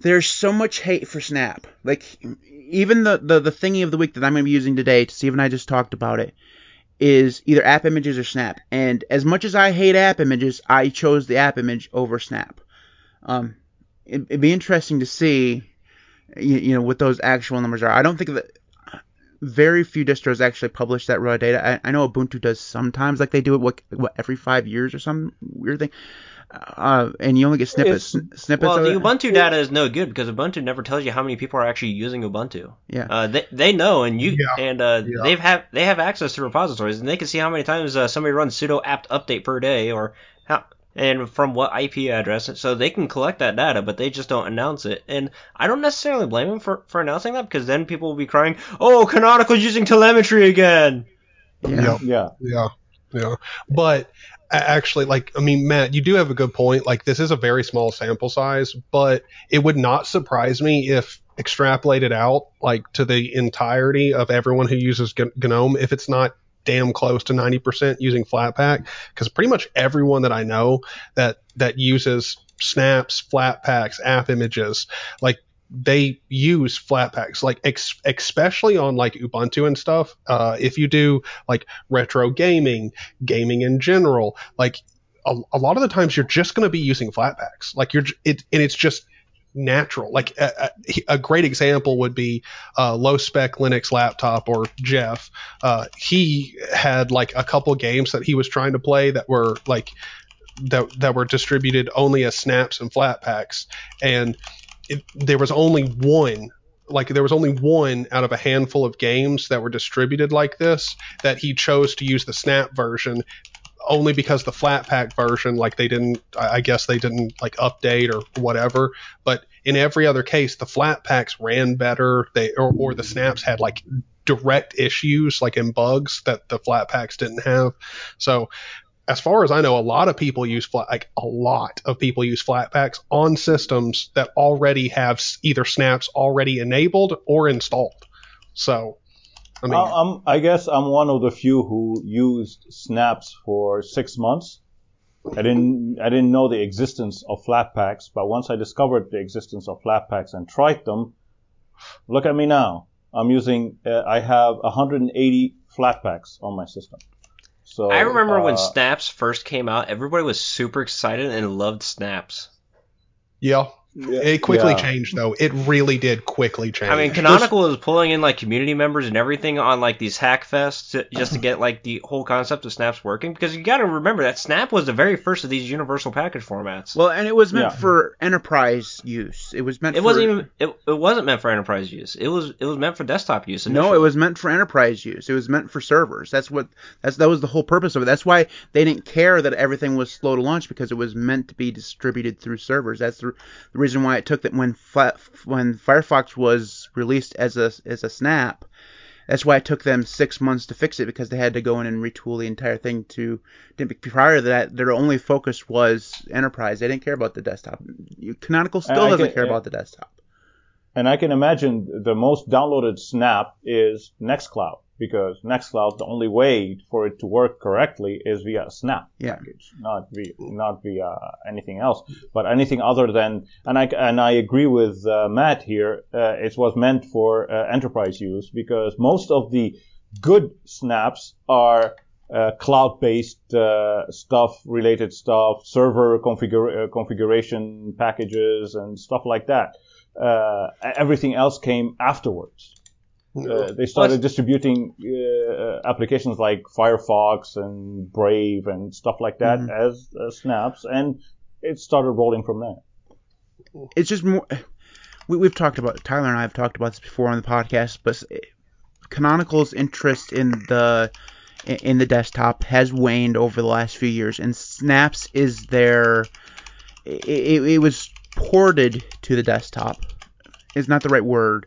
there's so much hate for Snap. Like even the the, the thingy of the week that I'm going to be using today, Steve and I just talked about it, is either app images or Snap. And as much as I hate app images, I chose the app image over Snap. Um, it, it'd be interesting to see you, you know what those actual numbers are. I don't think that very few distros actually publish that raw data. I, I know Ubuntu does sometimes, like they do it what, what every five years or some weird thing. Uh, and you only get snippets.
It's-
snippets.
Well,
of
the
it.
Ubuntu data is no good because Ubuntu never tells you how many people are actually using Ubuntu.
Yeah.
Uh, they they know, and you
Yeah.
and uh,
Yeah.
they've have they have access to repositories, and they can see how many times uh, somebody runs sudo apt update per day, or how and from what IP address. So they can collect that data, but they just don't announce it. And I don't necessarily blame them for for announcing that because then people will be crying, "Oh, Canonical's using telemetry again."
yeah.
Yeah.
Yeah, yeah. But actually, like, I mean, Matt, you do have a good point. Like, this is a very small sample size, but it would not surprise me if extrapolated out, like, to the entirety of everyone who uses G- GNOME, if it's not damn close to 90% using Flatpak, because pretty much everyone that I know that that uses snaps, Flatpaks, app images, like they use Flatpaks, like ex- especially on like Ubuntu and stuff. Uh, if you do like retro gaming, gaming in general, like a, a lot of the times you're just going to be using Flatpaks. Like you're it, and it's just natural. Like a, a, a great example would be uh, low spec Linux laptop or Jeff. Uh, he had like a couple games that he was trying to play that were like that that were distributed only as snaps and flat packs, and it, there was only one. Like there was only one out of a handful of games that were distributed like this that he chose to use the snap version only because the Flatpak version, like they didn't, I guess they didn't like update or whatever. But in every other case, the Flatpaks ran better. They or, or the snaps had like direct issues, like in bugs that the Flatpaks didn't have. So as far as I know, a lot of people use flat, like a lot of people use Flatpaks on systems that already have either snaps already enabled or installed. So, I mean,
I, I'm, I guess I'm one of the few who used snaps for six months. I didn't, I didn't know the existence of Flatpaks, but once I discovered the existence of Flatpaks and tried them, look at me now. I'm using, uh, I have 180 Flatpaks on my system. So
I remember when
uh,
Snaps first came out, everybody was super excited and loved Snaps.
yeah, It quickly
Yeah.
changed though. It really did quickly change.
I mean, Canonical is pulling in like community members and everything on like these hack fests to, just to get like the whole concept of snaps working. Because you got to remember that Snap was the very first of these universal package formats.
Well, and it was meant
Yeah.
for enterprise use. It was meant.
it
for,
wasn't even it, it wasn't meant for enterprise use. It was it was meant for desktop use.
No, it was meant for enterprise use. It was meant for servers. That's what that's that was the whole purpose of it. That's why they didn't care that everything was slow to launch because it was meant to be distributed through servers. That's the, the reason why it took that when when Firefox was released as a as a snap. That's why it took them six months to fix it because they had to go in and retool the entire thing to. Prior to that, their only focus was enterprise. They didn't care about the desktop. Canonical still doesn't
get-
care about the desktop.
And I can imagine the most downloaded Snap is Nextcloud because Nextcloud, the only way for it to work correctly is via a Snap
Yeah.
package, not via not via anything else. But anything other than and I and I agree with uh, Matt here. Uh, it was meant for uh, enterprise use because most of the good snaps are uh, cloud-based uh, stuff, related stuff, server configura- uh, configuration packages, and stuff like that. Uh, everything else came afterwards. Uh, they started distributing uh, applications like Firefox and Brave and stuff like that as uh, snaps, and it started rolling from there.
it's just more. We, we've talked about Tyler and I have talked about this before on the podcast, but Canonical's interest in the in the desktop has waned over the last few years, and Snaps is their. It, it, it was ported to the desktop. Is not the right word,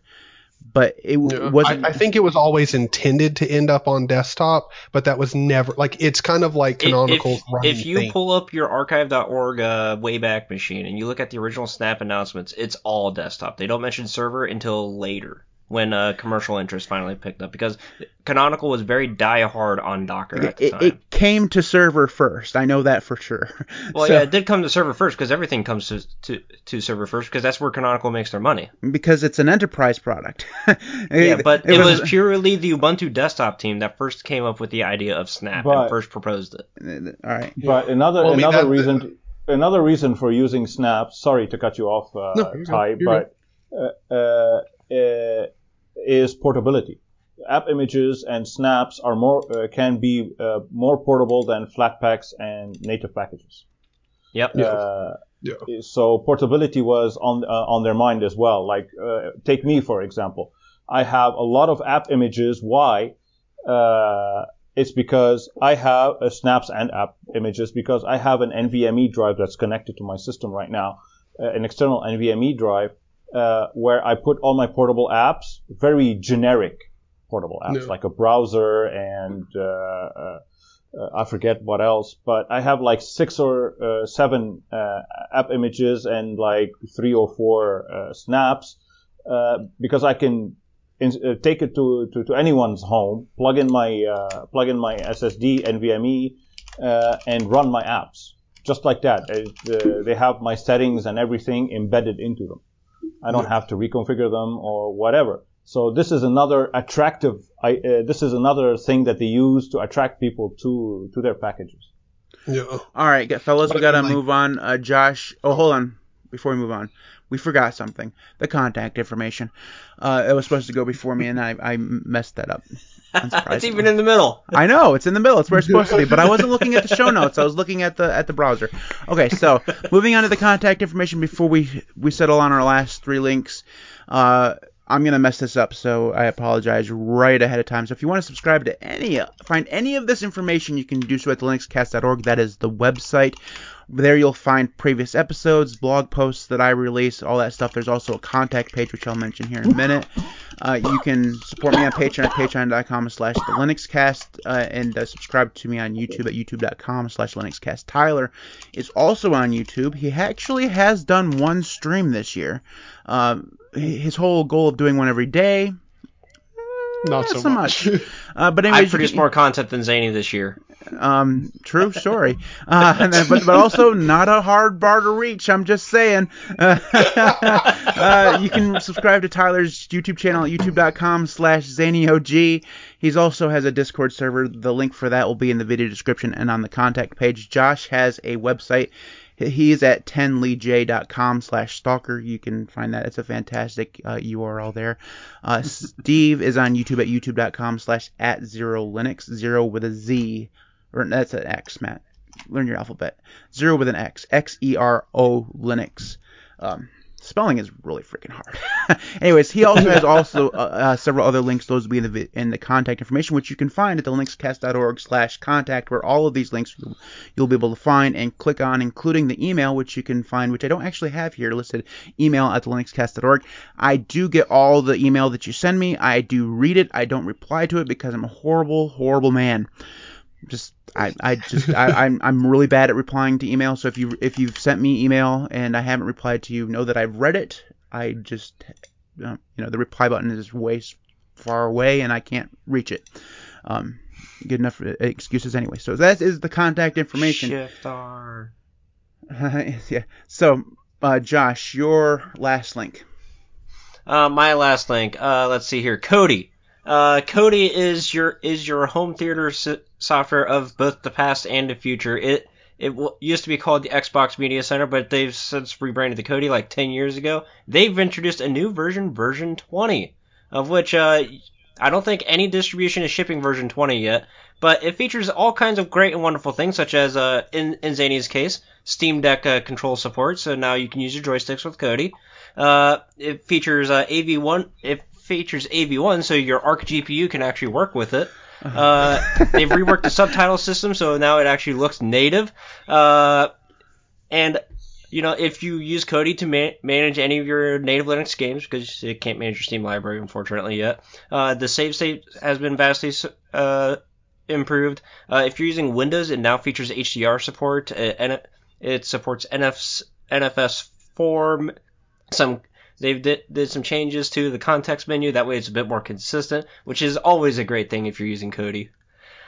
but it
Yeah.
wasn't.
I, I think it was always intended to end up on desktop, but that was never like it's kind of like canonical.
If,
running
if you
thing.
pull up your archive.org uh, Wayback Machine and you look at the original Snap announcements, it's all desktop. They don't mention server until later when uh, commercial interest finally picked up because Canonical was very die-hard on Docker at the
it,
time.
it came to server first. I know that for sure.
well,
So-
yeah, it did come to server first because everything comes to, to to server first because that's where Canonical makes their money.
because it's an enterprise product.
Yeah, but it, was, purely the Ubuntu desktop team that first came up with the idea of Snap
But-
and first proposed it.
all right.
But another
Well, I mean,
another
that-
reason another reason for using snaps. Sorry to cut you off, uh,
No, you're
Ty,
good. You're
but uh, uh, uh, is portability. App images and snaps are more uh, can be uh, more portable than Flatpaks and native packages.
Yep.
Uh,
Yeah.
so portability was on uh, on their mind as well. Like uh, take me for example. I have a lot of app images. Why? Uh, it's because I have uh, snaps and app images because I have an NVMe drive that's connected to my system right now, uh, an external NVMe drive uh, where I put all my portable apps, very generic portable apps
Yeah.
like a browser and uh, uh, uh, I forget what else, but I have like six or uh, seven uh, app images and like three or four uh, snaps uh, because I can in, uh, take it to, to, to anyone's home, plug in my uh, plug in my SSD NVMe, uh, and run my apps just like that. It, they have my settings and everything embedded into them. I don't have to reconfigure them or whatever. So this is another attractive. I, uh, this is another thing that they use to attract people to to their packages.
Yeah.
All right, g- fellas, we gotta move on. Uh, Josh, oh, hold on. Before we move on, we forgot something. The contact information. Uh, it was supposed to go before me, and I, I messed that up.
it's even in the middle.
I know it's in the middle. It's where it's supposed to be, but I wasn't looking at the show notes. I was looking at the at the browser. Okay, so moving on to the contact information before we we settle on our last three links. Uh, I'm gonna mess this up, so I apologize right ahead of time. So if you want to subscribe to any, find any of this information, you can do so at the linuxcast.org. That is the website. There you'll find previous episodes, blog posts that I release, all that stuff. There's also a contact page, which I'll mention here in a minute. Uh, you can support me on Patreon at patreon.com slash the LinuxCast uh, and uh, subscribe to me on YouTube at youtube.com slash LinuxCast. Tyler is also on YouTube. He actually has done one stream this year. Um, his whole goal of doing one every day,
Not so,
so
much.
much. uh, but
I
anyways, you
produced
can-
more content than Zaney this year.
um, true story. Uh, then, but, but also not a hard bar to reach. I'm just saying. Uh, uh, you can subscribe to Tyler's YouTube channel at youtube.com slash zaneyog. He's also has a Discord server. The link for that will be in the video description and on the contact page. Josh has a website. He is at 10leej.com slash stalker. You can find that. It's a fantastic uh, URL there. Uh, Steve is on YouTube at youtube.com slash at Xero Linux, zero with a Z, or that's an X, Matt. Learn your alphabet. Zero with an X, X E R O Linux. Um, spelling is really freaking hard. Anyways, he also has also uh, uh, several other links. Those will be in the in the contact information, which you can find at the linuxcast.org slash contact, where all of these links you'll, you'll be able to find and click on, including the email, which you can find, which I don't actually have here listed, email at the linuxcast.org. I do get all the email that you send me. I do read it. I don't reply to it because I'm a horrible, horrible man. Just I, I just I, I'm I'm really bad at replying to email. So if you if you've sent me email and I haven't replied to you, know that I've read it. I just uh, you know the reply button is way far away and I can't reach it. Um, good enough uh, excuses anyway. So that is the contact information.
Shift R.
yeah. So uh, Josh, your last link.
Uh, my last link. Uh, let's see here. Kodi. Uh, Kodi is your is your home theater s- software of both the past and the future. It it w- used to be called the Xbox Media Center, but they've since rebranded to Kodi like 10 years ago. They've introduced a new version, version 20, of which uh, I don't think any distribution is shipping version 20 yet. But it features all kinds of great and wonderful things, such as uh, in in Zaney's case, Steam Deck uh, control support. So now you can use your joysticks with Kodi. Uh, it features uh, AV1. It features AV1, so your Arc GPU can actually work with it. Uh, they've reworked the subtitle system, so now it actually looks native. Uh, and you know, if you use Kodi to ma- manage any of your native Linux games, because it can't manage your Steam library, unfortunately, yet, uh, the save state has been vastly uh, improved. Uh, if you're using Windows, it now features HDR support, uh, and it, it supports NFS, NFS form. Some they've did, did some changes to the context menu. That way, it's a bit more consistent, which is always a great thing if you're using Kodi.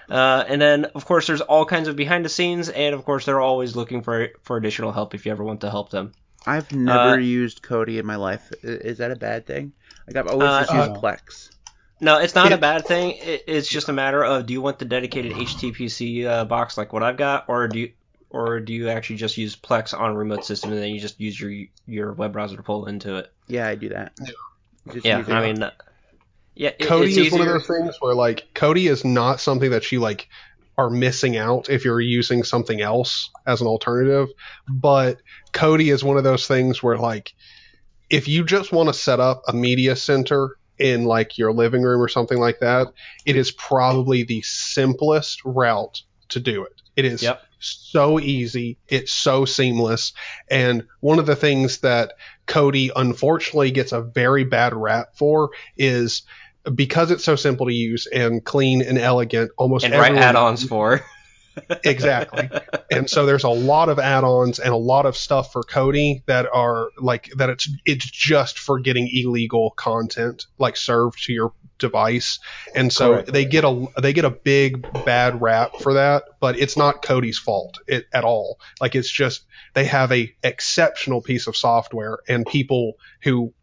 Uh, and then, of course, there's all kinds of behind the scenes, and of course, they're always looking for for additional help if you ever want to help them.
I've never
Uh,
used Kodi in my life. Is that a bad thing? Like I've always
Uh,
just used
uh,
Plex.
No, it's not a bad thing. It, it's just a matter of do you want the dedicated HTPC uh, box like what I've got, or do you, or do you actually just use Plex on a remote system and then you just use your your web browser to pull into it?
Yeah, I do that. Just
Yeah. I mean, uh, yeah, it,
Kodi
it's
is one of those things where like Kodi is not something that you like are missing out if you're using something else as an alternative, but Kodi is one of those things where like if you just want to set up a media center in like your living room or something like that, it is probably the simplest route to do it. It is
Yep.
So easy, it's so seamless, and one of the things that Kodi unfortunately gets a very bad rap for is because it's so simple to use and clean and elegant, almost
and write
everyone
add-ons for.
exactly. and so there's a lot of add-ons and a lot of stuff for Kodi that are like that it's it's just for getting illegal content like served to your device. And so
Correct.
they get a they get a big bad rap for that, but it's not Kodi's fault it, at all. Like it's just they have a exceptional piece of software and people who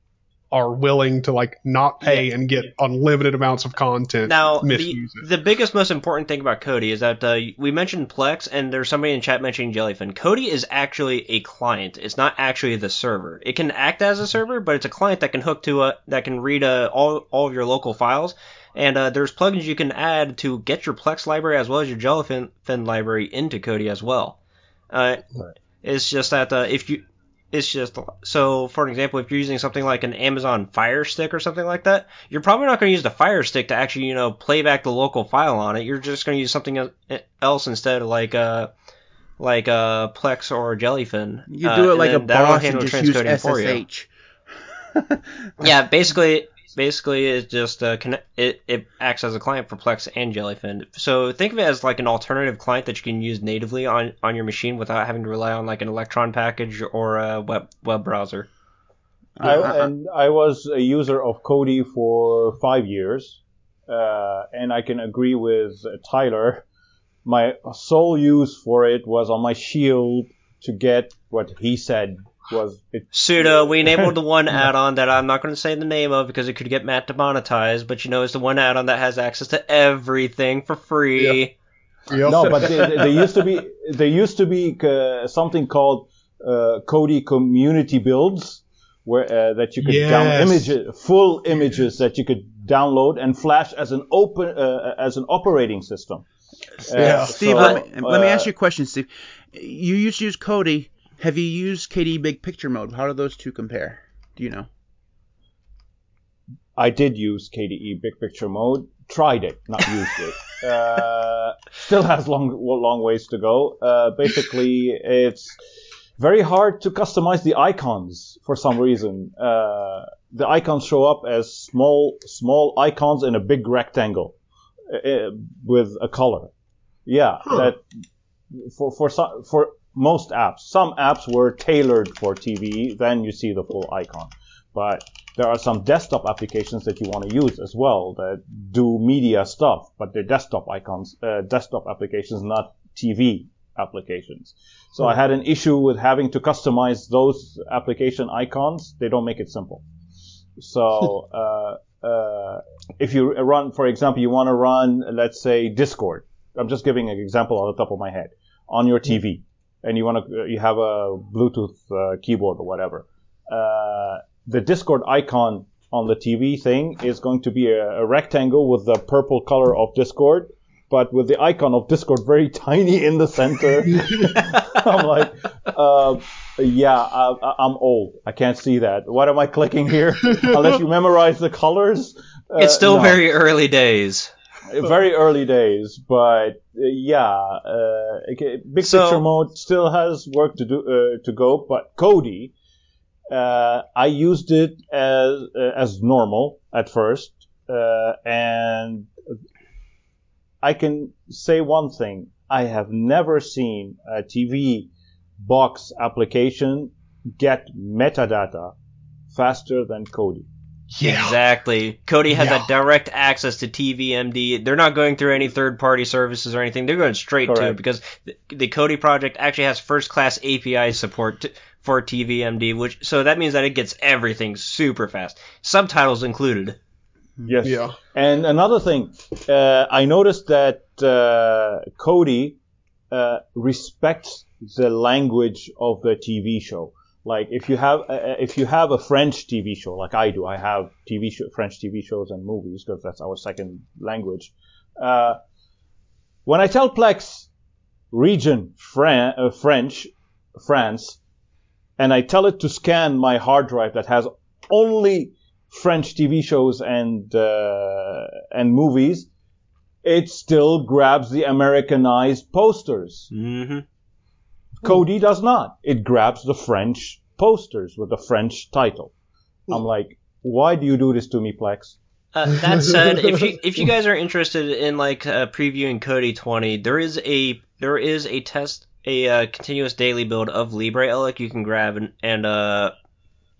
are willing to like not pay and get unlimited amounts of content
Now, the, the biggest, most important thing about Kodi is that uh, we mentioned Plex, and there's somebody in chat mentioning Jellyfin. Kodi is actually a client. It's not actually the server. It can act as a server, but it's a client that can hook to a that can read uh, all all of your local files. And uh, there's plugins you can add to get your Plex library as well as your Jellyfin fin library into Kodi as well. Uh,
Right.
It's just that uh, if you it's just so for an example if you're using something like an amazon fire stick or something like that you're probably not going to use the fire stick to actually you know play back the local file on it you're just going to use something else instead like uh like uh plex or jellyfin
You
Uh,
do it
and
like a boss and
handle
just use
transcoding for you.
SSH.
yeah basically basically it just uh, connect, it, it acts as a client for plex and jellyfin so think of it as like an alternative client that you can use natively on on your machine without having to rely on like an electron package or a web web browser
I, and I was a user of Kodi for five years, uh, and I can agree with uh, Tyler. My sole use for it was on my shield to get what he said was it.
Sudo, we enabled the one add-on that I'm not going to say the name of because it could get Matt demonetized, but you know it's the one add-on that has access to everything for free.
Yep.
No, but there, there used to be there used to be uh, something called uh, Kodi community builds where uh, that you could
Yes.
down images, full images that you could download and flash as an open uh, as an operating system. Uh,
Yeah.
Steve,
so,
let me let me
uh,
ask you a question, Steve. You used to use Kodi. Have you used KDE Big Picture Mode? How do those two compare? Do you know?
I did use KDE Big Picture Mode. Tried it, not used it. Uh, still has long long ways to go. Uh, basically, it's very hard to customize the icons for some reason. Uh, the icons show up as small small icons in a big rectangle uh, with a color. Yeah, that for for for most apps. Some apps were tailored for TV. Then you see the full icon, but there are some desktop applications that you want to use as well that do media stuff, but they're desktop icons, uh, desktop applications, not TV applications. So I had an issue with having to customize those application icons. They don't make it simple. So uh, uh, if you run, for example, you want to run, let's say Discord. I'm just giving an example on the top of my head on your TV, and you want to you have a Bluetooth uh, keyboard or whatever. Uh, the Discord icon on the TV thing is going to be a, a rectangle with the purple color of Discord, but with the icon of Discord very tiny in the center. I'm like, uh, yeah, I, I- I'm old. I can't see that. What am I clicking here? Unless you memorize the colors. Uh,
It's still
no.
very early days.
very early days, but uh, yeah, uh, okay, big
So-
picture mode still has work to do uh, to go. But Kodi, uh, I used it as uh, as normal at first, uh, and I can say one thing: I have never seen a TV box application get metadata faster than Kodi.
Exactly. Kodi has
Yeah.
that direct access to TVMD. They're not going through any third party services or anything. They're going straight to it because the, the Kodi project actually has first class API support to, for TVMD, which so that means that it gets everything super fast. Subtitles included.
Yes.
Yeah.
And another thing, uh, I noticed that uh, Kodi uh, respects the language of the TV show. Like if you have uh, if you have a French TV show, like I do, I have TV show, French TV shows and movies because that's our second language. Uh, when I tell Plex region Fran- uh, French France, and I tell it to scan my hard drive that has only French TV shows and uh, and movies, it still grabs the Americanized posters.
Mm-hmm.
Kodi does not. It grabs the French posters with the French title. I'm like, why do you do this to me, Plex?
Uh, that said, if you if you guys are interested in like uh, previewing Kodi 20, there is a there is a test a uh, continuous daily build of LibreELEC you can grab and and uh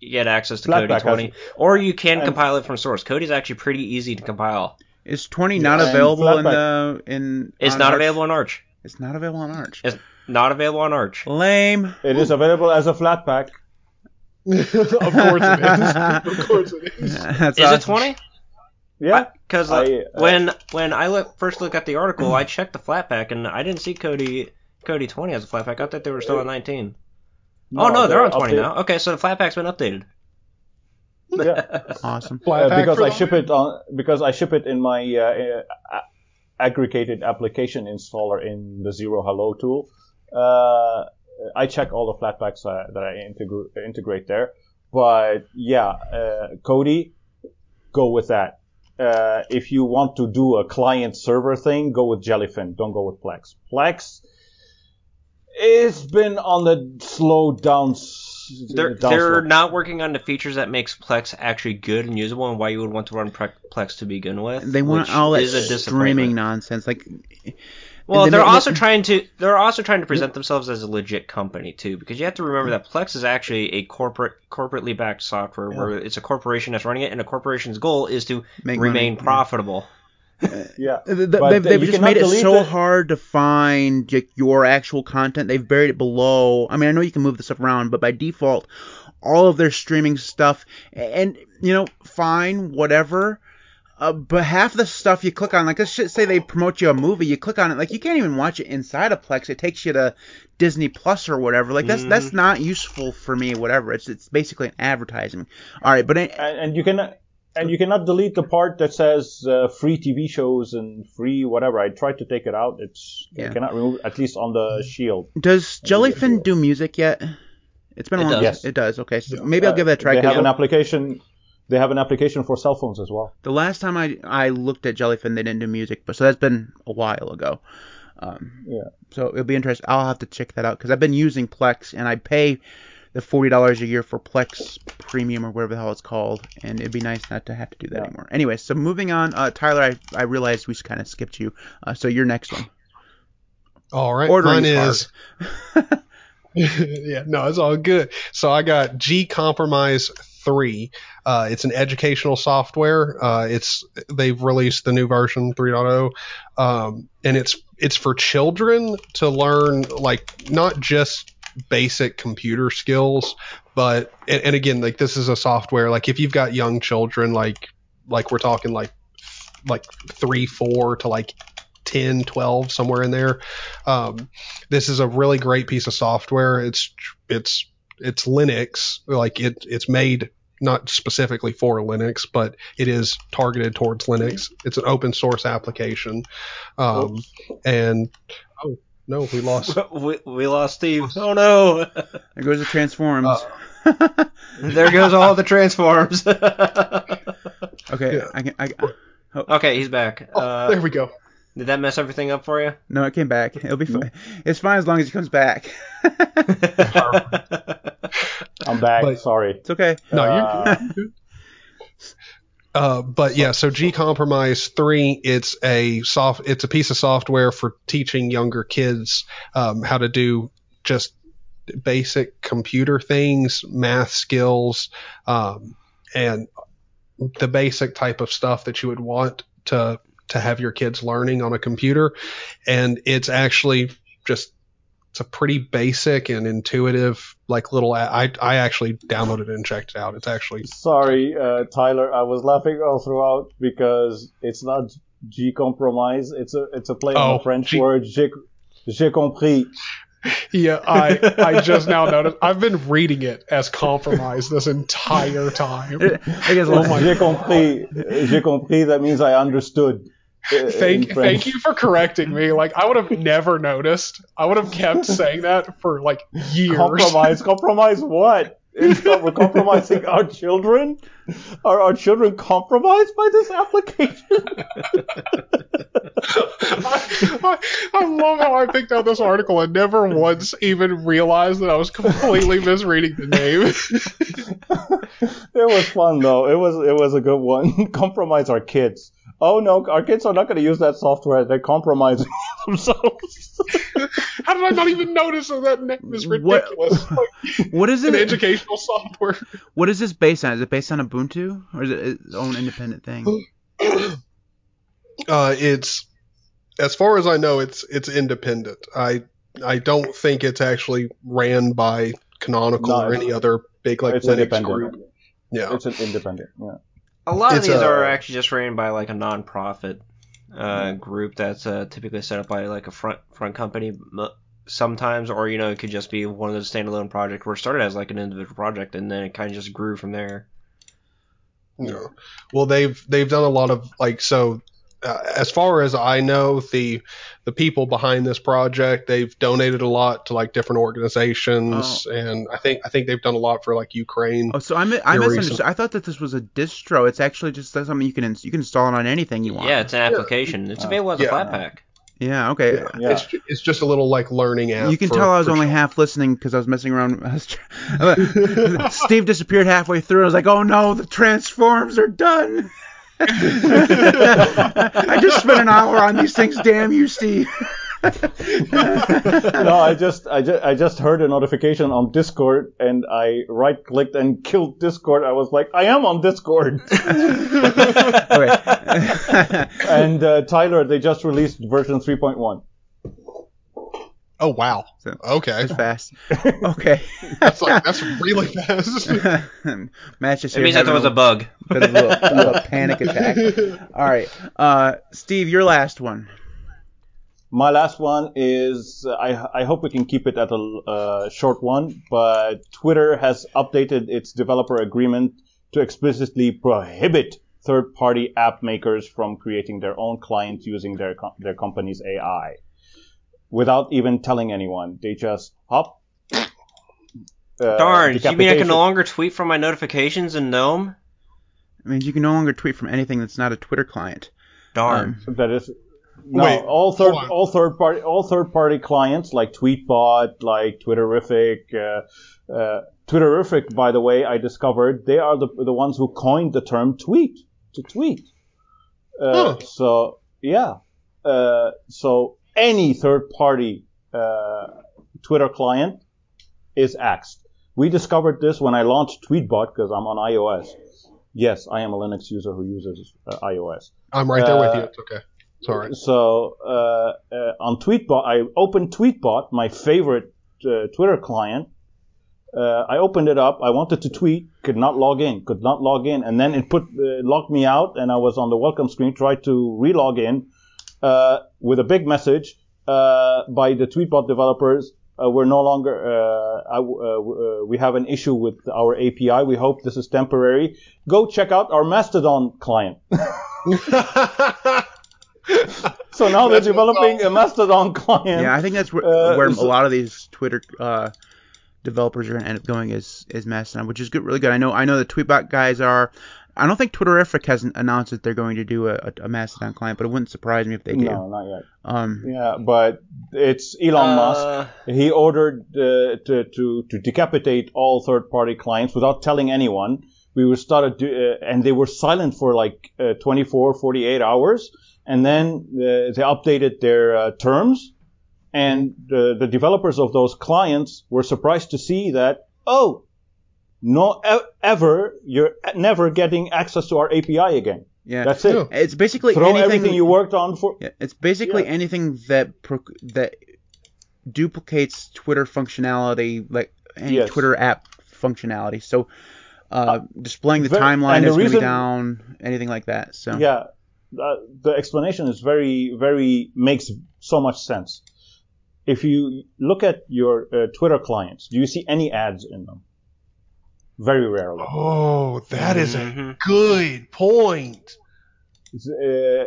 get access to Kodi
Flatpak has-
20, or you can
and-
compile it from source. Kodi's actually pretty easy to compile.
Is 20 not
and
available in the in?
It's not
Arch?
available on Arch.
It's not available on Arch.
It's not available on Arch.
Lame.
It is available as a flat pack.
of course it is. Of course it is.
That's
Is it 20?
Yeah.
Because
I, uh,
when when I look, first looked at the article, I checked the flat pack and I didn't see Kodi Kodi 20 as a flat pack. I thought they were still on 19. oh no, they're on 20
update-
now. Okay, so the flat pack's been updated.
Yeah.
Awesome.
Flat
Uh, because I ship it on because I ship it in my uh, uh, aggregated application installer in the Xero Hello tool. Uh, I check all the flatpaks uh, that I integr- integrate there. But yeah, uh, Kodi, go with that. Uh, if you want to do a client server thing, go with Jellyfin. Don't go with Plex. Plex, it's been on the slow down.
They're
down
they're not working on the features that makes Plex actually good and usable, and why you would want to run Plex to begin with.
They want all that streaming nonsense. Like,
Well,
they
they're
make-
also trying to they're also trying to present themselves as a legit company too, because you have to remember that Plex is actually a corporate corporately backed software where it's a corporation that's running it, and a corporation's goal is to
Make
remain
money,
profitable.
Yeah.
Th- th- they've
uh,
they've just made it so
it.
hard to find like, your actual content. They've buried it below. I mean, I know you can move the stuff around, but by default, all of their streaming stuff, and you know, fine, whatever. Uh, but half the stuff you click on, like let's just say they promote you a movie, you click on it, like you can't even watch it inside of Plex. It takes you to Disney Plus or whatever. Like that's that's not useful for me. Whatever. It's it's basically an advertising. All right, but I,
and, and you can and you cannot delete the part that says uh, free TV shows and free whatever. I tried to take it out. It's
Yeah.
you cannot remove at least on the Shield.
does Jellyfin do music yet? It's been a
It
long.
does.
Yes.
It does. Okay, so maybe I'll give it a try.
They
'cause
have an application. They have an application for cell phones as well.
the last time I I looked at Jellyfin, they didn't do music, but so that's been a while ago. Um,
Yeah.
So it'll be interesting. I'll have to check that out because I've been using Plex and I pay the forty dollars a year for Plex Premium or whatever the hell it's called, and it'd be nice not to have to do that
Yeah.
anymore. Anyway, so moving on, uh, Tyler, I I realized we kind of skipped you. Uh, so your next one.
All right,
Ordering
mine
is
is. yeah, no, it's all good. So I got GCompris three. Uh, it's an educational software. Uh, it's they've released the new version 3.0, um, and it's it's for children to learn like not just basic computer skills, but and, and again like this is a software like if you've got young children like like we're talking like like three four to like 10 12 somewhere in there um, this is a really great piece of software. It's it's it's Linux, like it it's made not specifically for Linux, but it is targeted towards Linux. It's an open source application, um, and oh no, we lost.
we, we lost Steve. Oh no!
There goes the transforms.
Uh,
there goes all the transforms.
okay,
yeah.
I can. I,
okay, he's back.
Oh,
Uh,
there we go.
Did that mess everything up for you?
no, it came back. It'll be fine. It's fine as long as he comes back.
I'm back.
But-
Sorry.
it's okay.
No,
Uh,
you're good. Uh, but yeah, so G Compromise three, it's a soft, it's a piece of software for teaching younger kids um, how to do just basic computer things, math skills, um, and the basic type of stuff that you would want to to have your kids learning on a computer. And it's actually just it's a pretty basic and intuitive like little. I I actually downloaded it and checked it out. It's actually
Sorry, uh, Tyler. I was laughing all throughout because it's not G compromise. It's a it's a play on
Oh,
the French
G-
word j'ai, j'ai compris.
Yeah, I I just now noticed. I've been reading it as compromise this entire time.
I guess
Oh my
j'ai compris. J'ai compris. That means I understood.
Thank thank you for correcting me. Like I would have never noticed. I would have kept saying that for like years.
Compromise. Compromise what? We're compromising our children. Are our children compromised by this application?
I, I, I love how I picked out this article and never once even realized that I was completely misreading the name.
it was fun though. It was it was a good one. Compromise our kids. Oh no, our kids are not going to use that software. They're compromising themselves.
How did I not even notice that that name is
What-
ridiculous? Like,
what is
an
it?
educational software.
What is this based on? Is it based on Ubuntu or is it its own independent thing?
Uh, it's as far as I know, it's it's independent. I I don't think it's actually ran by Canonical
No,
or any other big like
it's
Linux
independent.
group. Yeah.
It's an independent. Yeah.
A lot of
It's
these
a-
are actually just ran by like a non-profit uh, group that's uh, typically set up by like a front front company m- sometimes, or you know it could just be one of those standalone projects where it started as like an individual project and then it kind of just grew from there.
Yeah. Well, they've they've done a lot of like so. Uh, as far as I know, the the people behind this project they've donated a lot to like different organizations, and I think I think they've done a lot for like Ukraine.
Oh, so I mi- I misunderstood.
recent-
I thought that this was a distro. It's actually just something you can ins- you can install it on anything you want.
Yeah, it's an application. It's available as a
Yeah.
Flatpak.
Yeah. Okay.
Yeah.
Yeah.
It's it's just a little like learning app.
You can
for-
tell I was only
children.
half listening because I was messing around. I was tr- Steve disappeared halfway through. I was like, "Oh no, the transforms are done." I just spent an hour on these things. Damn you, Steve.
no, I just I just I just heard a notification on Discord and I right clicked and killed Discord. I was like, I am on Discord.
okay.
and uh, Tyler, they just released version 3.1.
Oh wow.
So-
Okay.
That's fast. Okay.
That's like that's really fast.
Matt's just
It
here
means that there was a bug.
bit of a, little- of a panic attack. All right, uh, Steve, your last one.
My last one is I, I hope we can keep it at a uh, short one, but Twitter has updated its developer agreement to explicitly prohibit third-party app makers from creating their own clients using their co- their company's AI without even telling anyone. They just hop. Uh,
Darn, you mean I can no longer tweet from my notifications in GNOME?
It means you can no longer tweet from anything that's not a Twitter client.
Darn.
Um,
That is no
Wait,
all third all third party all third party clients like Tweetbot, like Twitterrific. Uh, uh, Twitterrific, by the way, I discovered they are the the ones who coined the term tweet to tweet. Uh,
Huh.
So yeah, uh, so any third party uh, Twitter client is axed. We discovered this when I launched Tweetbot because I'm on iOS. Yes, I am a Linux user who uses uh, iOS.
I'm right there with you. It's okay. It's all right.
So uh, uh, on Tweetbot, I opened Tweetbot, my favorite uh, Twitter client. Uh, I opened it up. I wanted to tweet, could not log in, could not log in, and then it put uh, locked me out, and I was on the welcome screen. Tried to re-log in uh, with a big message uh, by the Tweetbot developers. Uh, we're no longer. Uh, I, uh, uh, we have an issue with our API. We hope this is temporary. Go check out our Mastodon client. So now they're developing a Mastodon client.
yeah, I think that's where,
Uh,
where a lot of these Twitter uh, developers are going to end up going is is Mastodon, which is good, really good. I know I know the Tweetbot guys are. I don't think Twitterrific hasn't announced that they're going to do a, a, a Mastodon client, but it wouldn't surprise me if they do.
No, not yet.
Um,
Yeah, but it's Elon Musk.
Uh,
He ordered uh, to, to to decapitate all third-party clients without telling anyone. We were started, do, uh, and they were silent for like uh, 24, 48 hours, and then uh, they updated their uh, terms, and the, the developers of those clients were surprised to see that oh, no e- ever you're never getting access to our API again.
yeah,
That's it.
Yeah.
it's basically
Throw
anything
everything you worked on for.
Yeah, it's basically
Yeah.
anything that that duplicates Twitter functionality, like any
Yes.
Twitter app functionality. So, uh, displaying the timeline is going to be down, anything like that. So,
Yeah, uh, the explanation is very, very makes so much sense. If you look at your uh, Twitter clients, do you see any ads in them? Very rarely.
Oh, that is a
mhm.
good point.
Uh,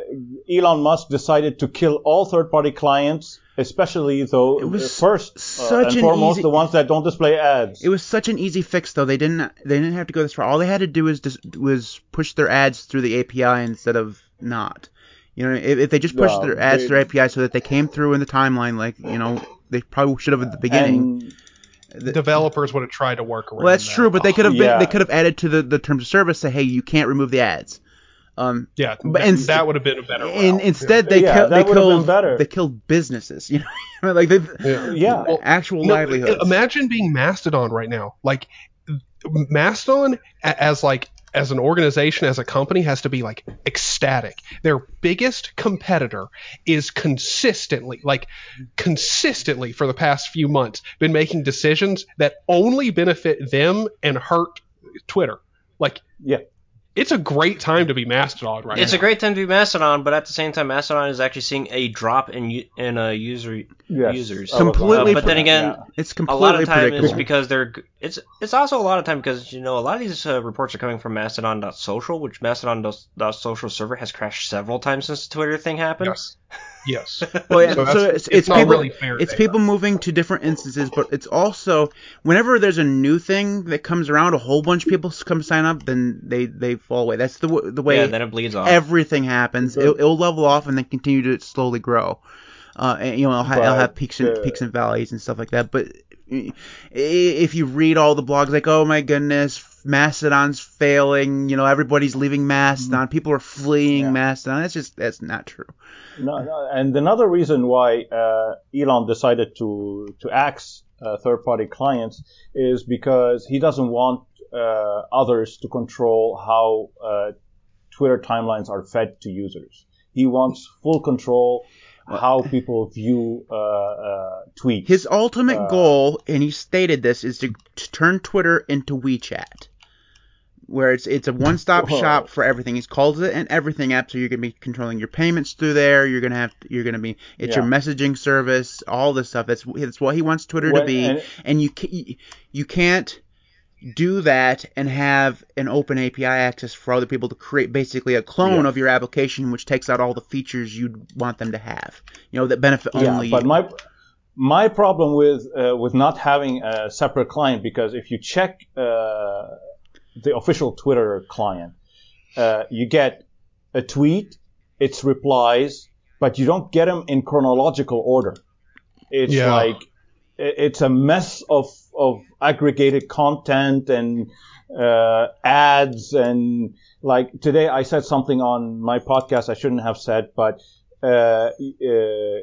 Elon Musk decided to kill all third-party clients, especially though
It was
uh, first uh,
such
and foremost
easy-
the ones that don't display ads.
it was such an easy fix, though. They didn't they didn't have to go this far. All they had to do was just, was push their ads through the API instead of not. You know, if, if they just pushed
No,
their ads
they-
through API so that they came through in the timeline, like you know, they probably should have at the beginning. The-
Developers would have tried to work around.
Well, that's
that.
true, but they could have been,
Yeah.
they could have added to the, the terms of service say, hey, you can't remove the ads. Um,
Yeah,
But
that, that would have been a better.
and
route.
instead they
Yeah,
killed,
that
they
would have been
killed,
better.
they killed businesses. You know, like they
Yeah.
yeah,
Well,
actual
No,
livelihoods.
Imagine being Mastodon right now. Like Mastodon as like as an organization, as a company, has to be like ecstatic. Their biggest competitor is consistently, like consistently for the past few months, been making decisions that only benefit them and hurt Twitter. Like,
Yeah.
It's a great time to be Mastodon right
It's
now.
a great time to be Mastodon, but at the same time, Mastodon is actually seeing a drop in u- in uh, user
yes.
users.
Completely
Uh, but then
yeah.
again,
it's
a lot of time is because they're it's it's also a lot of time because you know a lot of these uh, reports are coming from Mastodon.social, which Mastodon.social server has crashed several times since the Twitter thing happened.
Yes. Yes.
well, yeah,
So
so, it's,
it's
it's
not
people,
really fair
it's
data.
people moving to different instances, but it's also whenever there's a new thing that comes around, a whole bunch of people come sign up, then they they fall away. That's the the way
yeah, then it bleeds off.
everything happens.
But-
It'll, it'll level off and then continue to slowly grow. Uh, and, you know, it'll, ha- it'll have peaks and
uh,
peaks and valleys and stuff like that. But if you read all the blogs, like, oh my goodness, Mastodon's failing. You know, everybody's leaving Mastodon. People are fleeing
Yeah.
Mastodon. That's just that's not true.
No, no, and another reason why uh, Elon decided to to axe uh, third-party clients is because he doesn't want uh, others to control how uh, Twitter timelines are fed to users. He wants full control how people view uh, uh, tweets.
His ultimate
Uh,
goal, and he stated this, is to, to turn Twitter into WeChat, where it's it's a one-stop
Whoa.
shop for everything. He's called it an everything app, so you're gonna be controlling your payments through there. You're gonna have you're gonna be it's your messaging service, all this stuff. That's it's what he wants Twitter to be,
and-
and you ca- you can't do that and have an open API access for other people to create basically a clone
Yeah.
of your application, which takes out all the features you'd want them to have. You know that benefit
yeah,
only
but
you.
my my problem with uh, with not having a separate client because if you check uh, the official Twitter client, uh, you get a tweet, its replies, but you don't get them in chronological order. It's
Yeah.
like i- it's a mess of of aggregated content and uh, ads and like today I said something on my podcast I shouldn't have said, but uh, uh,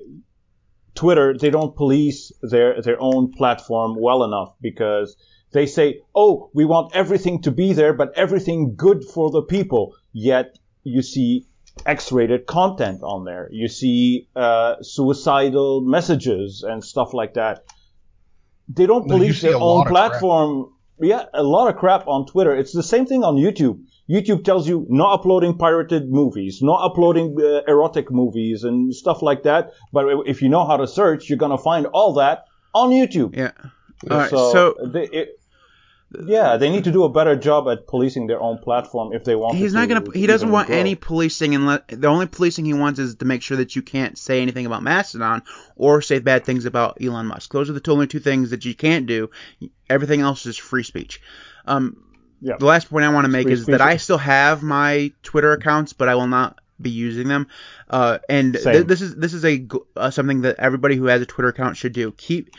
Twitter they don't police their their own platform well enough because they say, oh, we want everything to be there, but everything good for the people. Yet you see X-rated content on there. You see uh, suicidal messages and stuff like that. They don't
No,
police their own
of crap.
platform. Yeah, a lot of crap on Twitter. It's the same thing on YouTube. YouTube tells you not uploading pirated movies, not uploading uh, erotic movies and stuff like that. But if you know how to search, you're gonna find all that on YouTube.
yeah. All right,
so,
so
they, it, yeah, they need to do a better job at policing their own platform if they want.
He's
to
not gonna. He doesn't want
grow.
any policing, unless the only policing he wants is to make sure that you can't say anything about Mastodon or say bad things about Elon Musk. Those are the only two things that you can't do. Everything else is free speech. Um,
Yeah.
The last point I want to make
Free
is that. I still have my Twitter accounts, but I will not be using them. Uh, and th- this is this is a uh, something that everybody who has a Twitter account should do. Keep.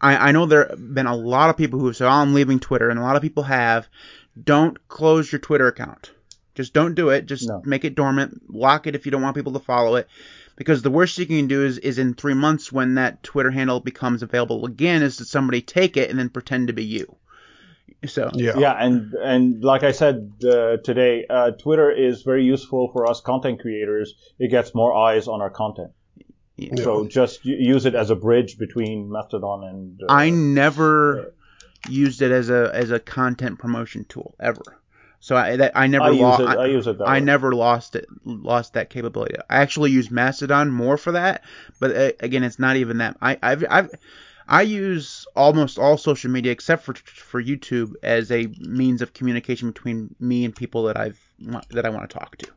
I, I know there have been a lot of people who have said, "Oh, I'm leaving Twitter," and a lot of people have. Don't close your Twitter account. Just don't do it. Just
No.
make it dormant. Lock it if you don't want people to follow it. Because the worst thing you can do is, is in three months when that Twitter handle becomes available again, is that somebody take it and then pretend to be you. So
Yeah.
Yeah, and and like I said uh, today, uh, Twitter is very useful for us content creators. It gets more eyes on our content.
Yeah.
So just use it as a bridge between Mastodon and. Uh,
I never used it as a as a content promotion tool ever. So I that I never
I use
lost.
it. I use it that
I
way.
never lost it, lost that capability. I actually use Mastodon more for that, but uh, again, it's not even that. I, I've, I've, I use almost all social media except for for YouTube as a means of communication between me and people that I've that I want to talk to.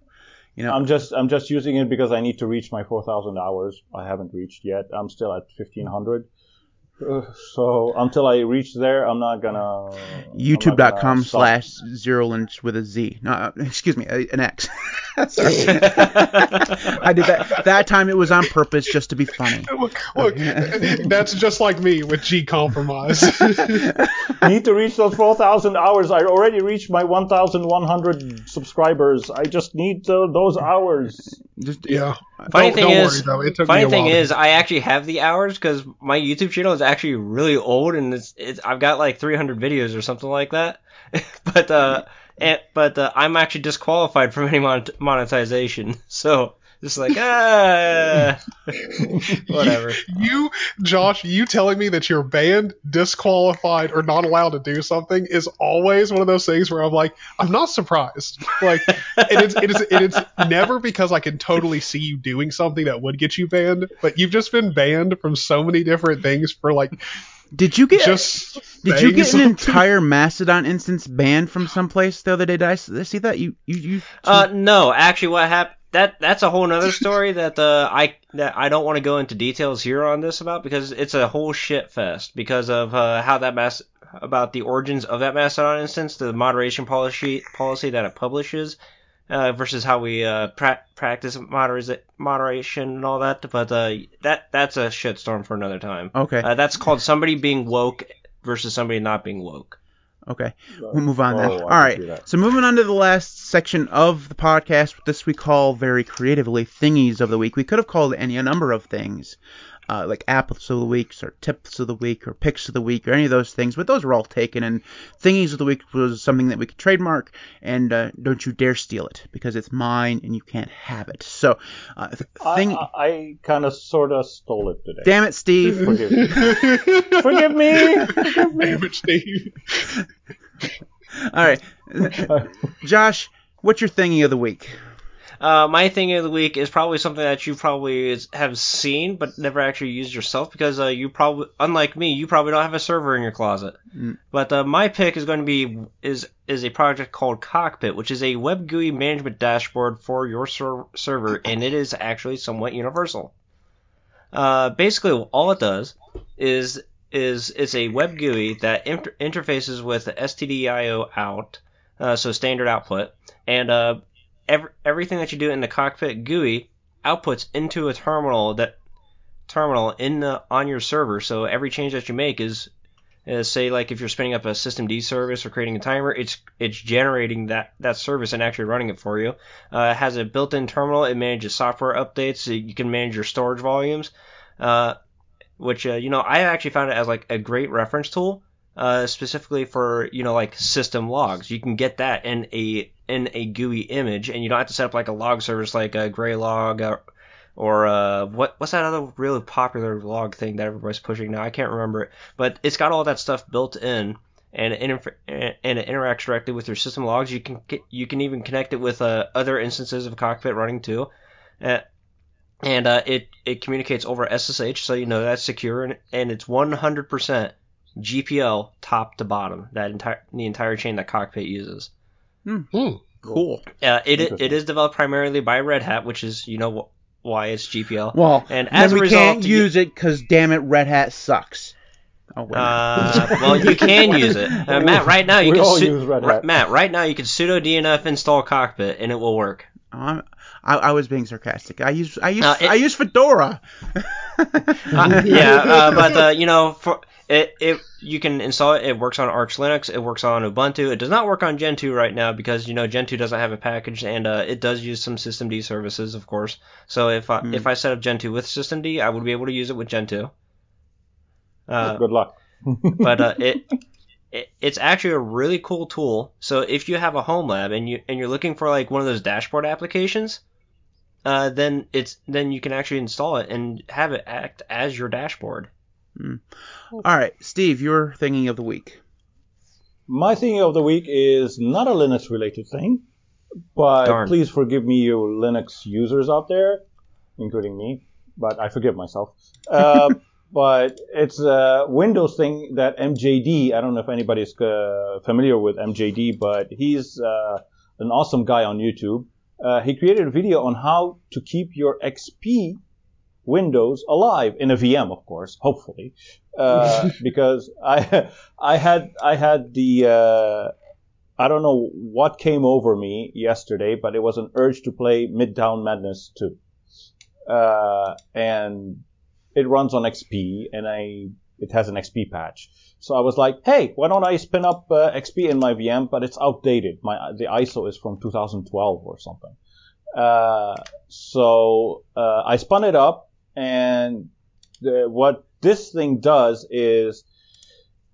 You know,
I'm just I'm just using it because I need to reach my 4,000 hours. I haven't reached yet. I'm still at 1,500. Uh, so until I reach there, I'm not gonna.
YouTube.com slash XeroLinux with a Z. No, uh, excuse me, an X. Sorry. I did that. That time it was on purpose just to be funny.
Look, look, that's just like me with G compromise.
need to reach those 4,000 hours. I already reached my 1,100 subscribers. I just need tho- those hours.
Just
yeah.
Funny
Don't-
thing
don't
is,
worry. It took me
funny thing is, I actually have the hours because my YouTube channel is actually really old and it's, it's I've got like 300 videos or something like that. but uh, and, but uh, I'm actually disqualified from any mon- monetization. So just like ah, whatever.
You, Josh, you telling me that you're banned, disqualified, or not allowed to do something is always one of those things where I'm like, I'm not surprised. Like, and it's it is it is never because I can totally see you doing something that would get you banned, but you've just been banned from so many different things for like
did you get
just.
Did you get an entire Mastodon instance banned from someplace the other day? Did I see that? You you you.
Uh, no, actually, what happened? That that's a whole other story that uh, I that I don't want to go into details here on this about because it's a whole shit fest because of uh, how that mass about the origins of that Mastodon instance, the moderation policy policy that it publishes, uh, versus how we uh, pra- practice modera- moderation and all that. But uh, that that's a shitstorm for another time.
Okay.
Uh, that's called somebody being woke versus somebody not being woke.
Okay, we'll move on then.
Oh, I
All
can
right,
see that.
so moving on to the last section of the podcast, this we call very creatively thingies of the week. We could have called it any number of things, uh, like apples of the week or tips of the week or picks of the week or any of those things, but those were all taken. And thingies of the week was something that we could trademark, and uh, don't you dare steal it because it's mine and you can't have it. So, uh, thing.
I, I, I kind of sort of stole it today.
Damn it, Steve!
Forgive me. Forgive me. Forgive me.
Damn it, Steve.
All right, Josh, what's your thingy of the week?
Uh, my thing of the week is probably something that you probably is- have seen but never actually used yourself because uh, you probably, unlike me, you probably don't have a server in your closet.
Mm.
But uh, my pick is going to be is is a project called Cockpit, which is a web GUI management dashboard for your ser- server, and it is actually somewhat universal. Uh, basically, all it does is is it's a web GUI that inter- interfaces with the STDIO out, uh, so standard output, and uh, every, everything that you do in the cockpit GUI outputs into a terminal that terminal in the on your server. So every change that you make is, is say like if you're spinning up a systemd service or creating a timer, it's it's generating that that service and actually running it for you. Uh, it has a built-in terminal. It manages software updates. So you can manage your storage volumes. Uh, which uh, you know I actually found it as like a great reference tool. Uh, specifically for you know like system logs, you can get that in a in a GUI image, and you don't have to set up like a log service like a Graylog or, or uh, what what's that other really popular log thing that everybody's pushing now? I can't remember it, but it's got all that stuff built in, and it, inter- and it interacts directly with your system logs. You can you can even connect it with uh, other instances of Cockpit running too, uh, and uh, it it communicates over SSH, so you know that's secure, and, and it's 100% GPL top to bottom. That entire the entire chain that Cockpit uses.
Hmm.
Cool.
Uh, it it
Interesting.
is developed primarily by Red Hat, which is you know wh- why it's GPL.
Well,
And
then
as a
we
result,
can't
you-
use it because damn it, Red Hat sucks. Oh wait.
Uh, well, you can use it, uh, Matt. Right now, you
We
can
all
su-
use Red
Ri-
Hat.
Matt. Right now, you can sudo DNF install Cockpit, and it will work.
I'm, I, I was being sarcastic. I use I use
Uh, it-
I use Fedora.
Uh, yeah, uh, but uh, you know, for it, it you can install it. It works on Arch Linux. It works on Ubuntu. It does not work on Gentoo right now because you know Gentoo doesn't have a package, and uh, it does use some systemd services, of course. So if I,
Hmm.
if I set up Gentoo with systemd, I would be able to use it with Gentoo. Uh,
Good luck.
but uh, it, it it's actually a really cool tool. So if you have a home lab and you and you're looking for like one of those dashboard applications, uh, then it's then you can actually install it and have it act as your dashboard.
All right, Steve, your thingy of the week.
My thing of the week is not a Linux related thing, but
Darn.
please forgive me, you Linux users out there, including me, but I forgive myself. Uh, but it's a Windows thing that MJD, I don't know if anybody's uh, familiar with MJD, but he's uh, an awesome guy on YouTube. Uh, he created a video on how to keep your XP Windows alive in a VM, of course, hopefully, uh, because I I had I had the uh, I don't know what came over me yesterday, but it was an urge to play Midtown Madness 2, uh, and it runs on XP, and I it has an XP patch. So I was like, hey, why don't I spin up uh, XP in my VM? But it's outdated. My the ISO is from 2012 or something. Uh, so uh, I spun it up, and the, what this thing does is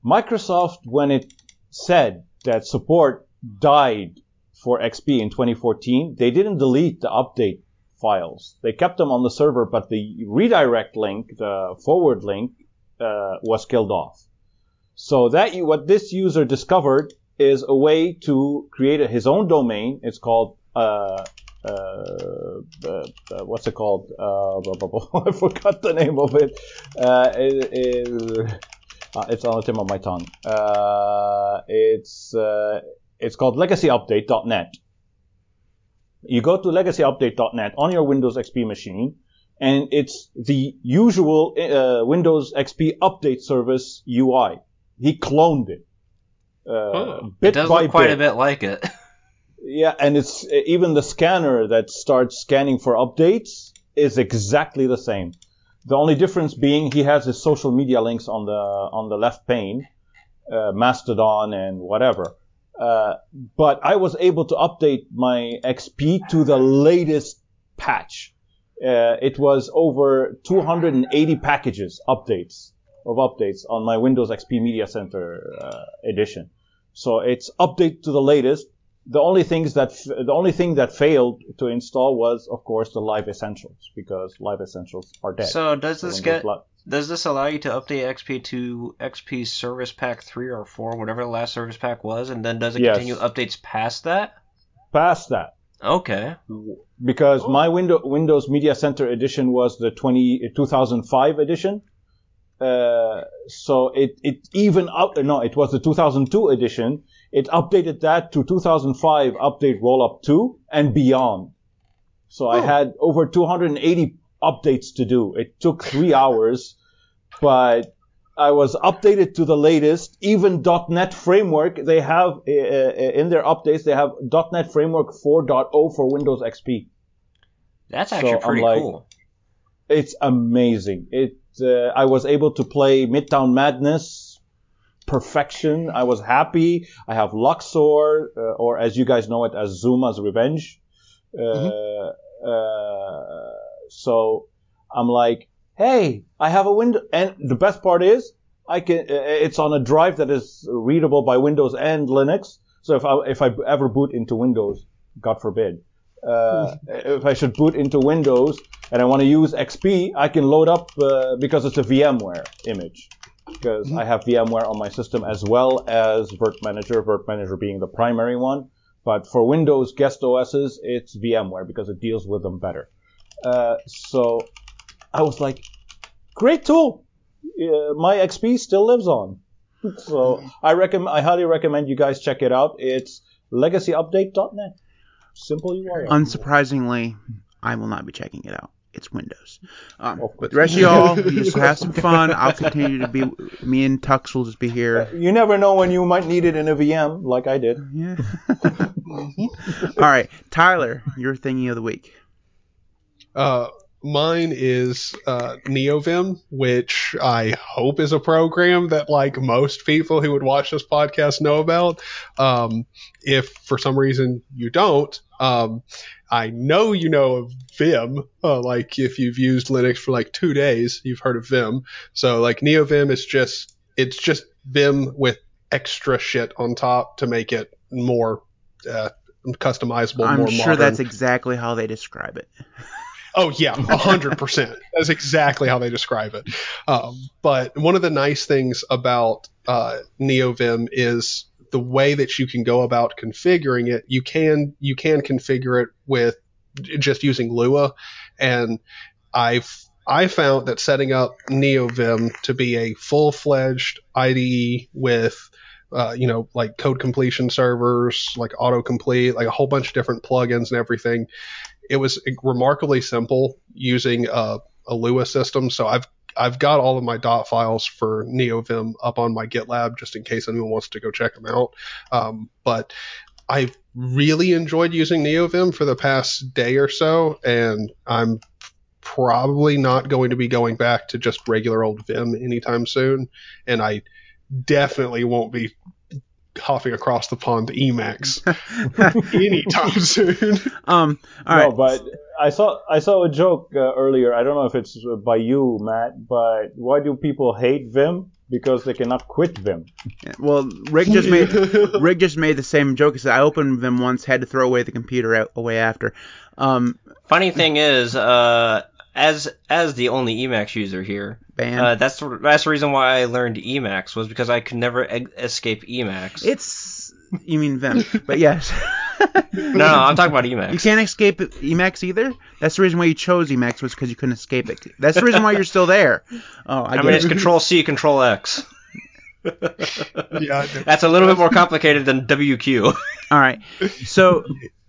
Microsoft, when it said that support died for XP in 2014, they didn't delete the update files. They kept them on the server, but the redirect link, the forward link, uh, was killed off. So that what this user discovered is a way to create a, his own domain. It's called uh, what's it called? Uh, blah, blah, blah. I forgot the name of it. Uh, it, it uh, it's on the tip of my tongue. Uh, it's uh, it's called legacyupdate.net. You go to legacyupdate.net on your Windows XP machine, and it's the usual uh, Windows XP update service UI. He cloned it. Uh,
Oh, it does look quite
bit.
a bit like it.
Yeah, and it's even the scanner that starts scanning for updates is exactly the same. The only difference being he has his social media links on the on the left pane, uh, Mastodon and whatever. Uh, but I was able to update my XP to the latest patch. uh, it was over 280 packages updates of updates on my Windows XP Media Center uh, edition. So it's update to the latest. The only things that the only thing that failed to install was, of course, the Live Essentials because Live Essentials are dead.
So does this
Windows
get
Li-
does this allow you to update XP to XP Service Pack three or four, whatever the last Service Pack was, and then does it
Yes.
continue updates past that?
past that?
Okay.
because my window, Windows Media Center edition was the 20, 2005 edition. Uh, so it, it even up, no, it was the 2002 edition. It updated that to 2005 update rollup 2 and beyond. So I
Oh.
had over 280 updates to do. It took three hours, but I was updated to the latest. Even .NET Framework, they have uh, in their updates, they have .NET Framework 4.0 for Windows XP.
That's
So
actually
I'm
pretty
like-
cool.
It's amazing. It uh, I was able to play Midtown Madness perfection. I was happy. I have Luxor, uh, or as you guys know it as Zuma's Revenge. Uh, uh, so I'm like, hey, I have a window, and the best part is I can. uh, It's on a drive that is readable by Windows and Linux. So if I if I ever boot into Windows, God forbid, uh, if I should boot into Windows and I want to use XP, I can load up uh, because it's a VMware image. Because I have VMware on my system as well as Virt Manager, Virt Manager being the primary one. But for Windows guest OSs, it's VMware because it deals with them better. Uh, so I was like, great tool. Uh, my XP still lives on. So I recommend, I highly recommend you guys check it out. It's legacyupdate.net. Simple URL.
Unsurprisingly, I will not be checking it out. It's Windows. Um,
Of
but the rest of y'all, you just have some fun. I'll continue to be. Me and Tux will just be here.
you never know when you might need it in a VM, like I did.
Yeah. All right, Tyler, your thingy of the week.
Uh, mine is uh, NeoVim, which I hope is a program that like most people who would watch this podcast know about. Um, if for some reason you don't, um, I know you know of Vim. Uh, like if you've used Linux for like two days, you've heard of Vim. So like NeoVim is just it's just Vim with extra shit on top to make it more uh, customizable.
I'm
more
sure
modern.
that's exactly how they describe it.
Oh yeah, a hundred percent. That's exactly how they describe it. Um, but one of the nice things about uh, NeoVim is the way that you can go about configuring it. You can you can configure it with just using Lua, and I've I found that setting up NeoVim to be a full fledged IDE with uh, you know, like code completion servers, like autocomplete, like a whole bunch of different plugins and everything it was remarkably simple using a, a Lua system. So I've I've got all of my dot files for NeoVim up on my GitLab just in case anyone wants to go check them out. Um, but I've really enjoyed using NeoVim for the past day or so, and I'm probably not going to be going back to just regular old Vim anytime soon. And I definitely won't be hopping across the pond to Emacs anytime soon.
Um, all right.
No, but I saw I saw a joke uh, earlier. I don't know if it's by you, Matt, but why do people hate Vim? Because they cannot quit Vim.
Well, Rick just made Rick just made the same joke. He said I opened Vim once, had to throw away the computer out, away after. Um,
Funny thing is, uh, as as the only Emacs user here,
ban.
uh, that's the, that's the reason why I learned Emacs was because I could never e- escape Emacs.
it's you mean Vim, but yes.
no, no, I'm talking about Emacs.
You can't escape Emacs either. That's the reason why you chose Emacs was because you couldn't escape it. That's the reason why you're still there. Oh, I,
I
get
mean,
it.
it's Control C, Control X.
yeah,
That's a little bit more complicated than WQ.
All right. So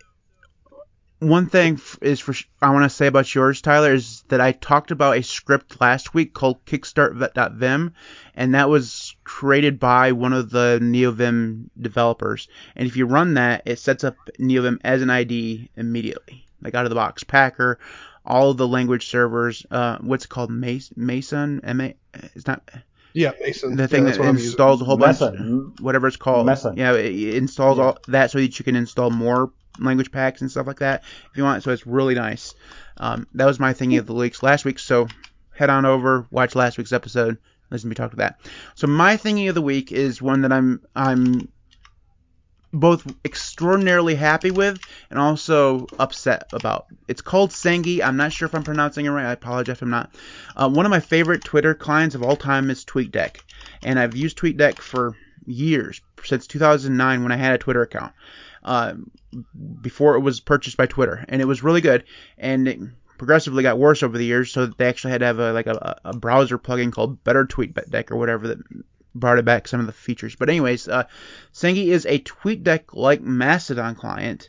one thing f- is for sh- I want to say about yours, Tyler, is that I talked about a script last week called Kickstart.vim, and that was created by one of the NeoVim developers. And if you run that, it sets up NeoVim as an ID immediately, like out of the box. Packer, all of the language servers, uh, what's it called Mason, M A, it's not
Yeah, Mason.
the thing
yeah,
that
what I'm using.
installs a whole bunch,
Meson.
whatever it's called.
Meson.
Yeah, it it installs
Yeah.
all that so that you can install more language packs and stuff like that if you want. So it's really nice. Um, that was my thingy of the weeks last week. So head on over, watch last week's episode, listen to me talk to that. So my thingy of the week is one that I'm I'm both extraordinarily happy with and also upset about. It's called Sengi. I'm not sure if I'm pronouncing it right. I apologize if I'm not. Uh, one of my favorite Twitter clients of all time is TweetDeck, and I've used TweetDeck for years since 2009 when I had a Twitter account. Uh, before it was purchased by Twitter, and it was really good. And it progressively got worse over the years, so they actually had to have a like a, a browser plugin called Better TweetDeck or whatever that brought it back some of the features. But anyways, uh, Sengi is a TweetDeck like Mastodon client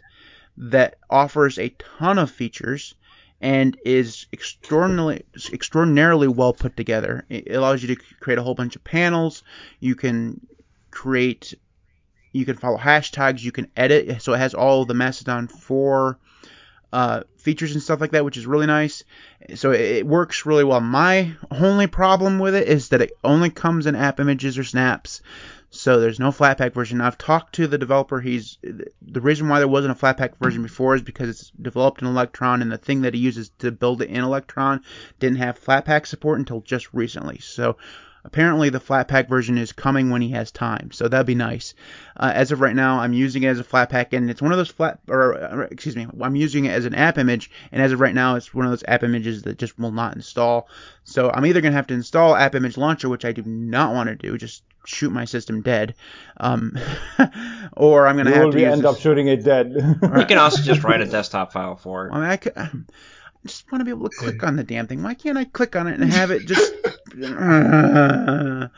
that offers a ton of features and is extraordinarily extraordinarily well put together. It allows you to create a whole bunch of panels. You can create you can follow hashtags, you can edit, so it has all the Mastodon 4 uh, features and stuff like that, which is really nice. So it, it, works really well. My only problem with it is that it only comes in app images or snaps. So there's no Flatpak version. I've talked to the developer. He's the reason why there wasn't a Flatpak version before is because it's developed in Electron, and the thing that he uses to build it in Electron didn't have Flatpak support until just recently. So Apparently, the Flatpak version is coming when he has time, so that'd be nice. Uh, as of right now, I'm using it as a Flatpak, and it's one of those flat, or uh, excuse me, I'm using it as an app image, and as of right now, it's one of those app images that just will not install. So I'm either gonna have to install App Image Launcher, which I do not want to do, just shoot my system dead, um, or I'm gonna
you
have to
end
this.
up shooting it dead.
You can also just write a desktop file for it.
I mean, I, could, I just want to be able to click on the damn thing. Why can't I click on it and have it just?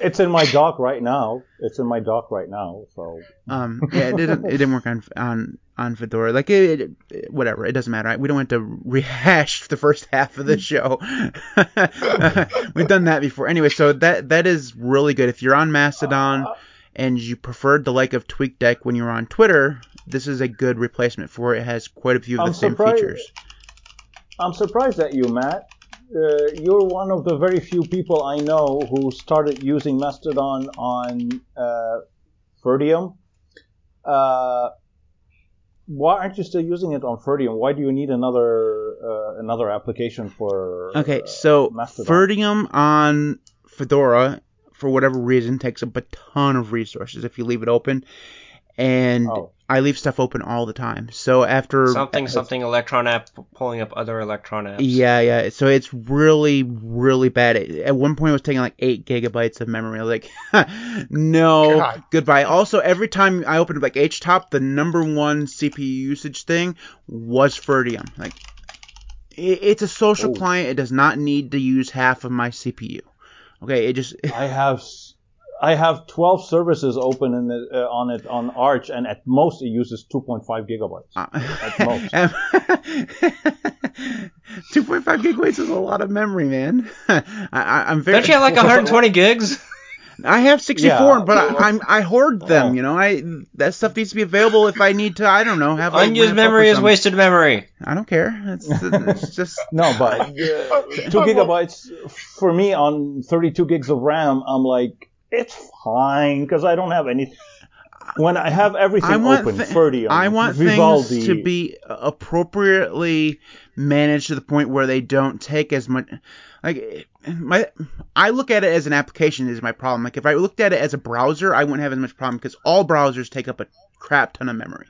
it's in my dock right now. It's in my dock right now. So
um, yeah, it didn't. It didn't work on on on Fedora. Like it, it whatever. It doesn't matter. We don't want to rehash the first half of the show. We've done that before. Anyway, so that that is really good. If you're on Mastodon and you preferred the like of TweetDeck when you were on Twitter, this is a good replacement for it. It has quite a few of the
I'm
same
surprised-
features.
I'm surprised at you, Matt. Uh, you're one of the very few people I know who started using Mastodon on uh, Ferdium. Uh, why aren't you still using it on Ferdium? Why do you need another uh, another application for?
Okay,
uh,
so
Mastodon?
Ferdium on Fedora, for whatever reason, takes up a ton of resources if you leave it open, and
Oh.
I leave stuff open all the time. So after
Something, something Electron app pulling up other Electron apps.
yeah, yeah. So it's really, really bad. It- At one point, it was taking like eight gigabytes of memory. I was like, no,
God.
goodbye. Also, every time I opened like HTOP, the number one CPU usage thing was Ferdium. Like, it, it's a social
Oh.
client. It does not need to use half of my CPU. Okay, it just
I have s- I have 12 services open in the, uh, on it on Arch, and at most it uses 2.5 gigabytes.
At
most.
2.5 gigabytes is a lot of memory, man. I, I, I'm very.
Don't you have like 120 gigs?
I have 64,
Yeah.
but I, I'm I hoard them.
Oh.
You know, I that stuff needs to be available if I need to. I don't know. Have a
Unused
ramp up or
memory is wasted memory.
I don't care. It's, it's just
No, but uh, two gigabytes for me on 32 gigs of RAM, I'm like, it's fine because I don't have any. When I have everything
I want
open, Ferdium,
I want
Vivaldi,
things to be appropriately managed to the point where they don't take as much. Like my, I look at it as an application is my problem. Like if I looked at it as a browser, I wouldn't have as much problem because all browsers take up a crap ton of memory.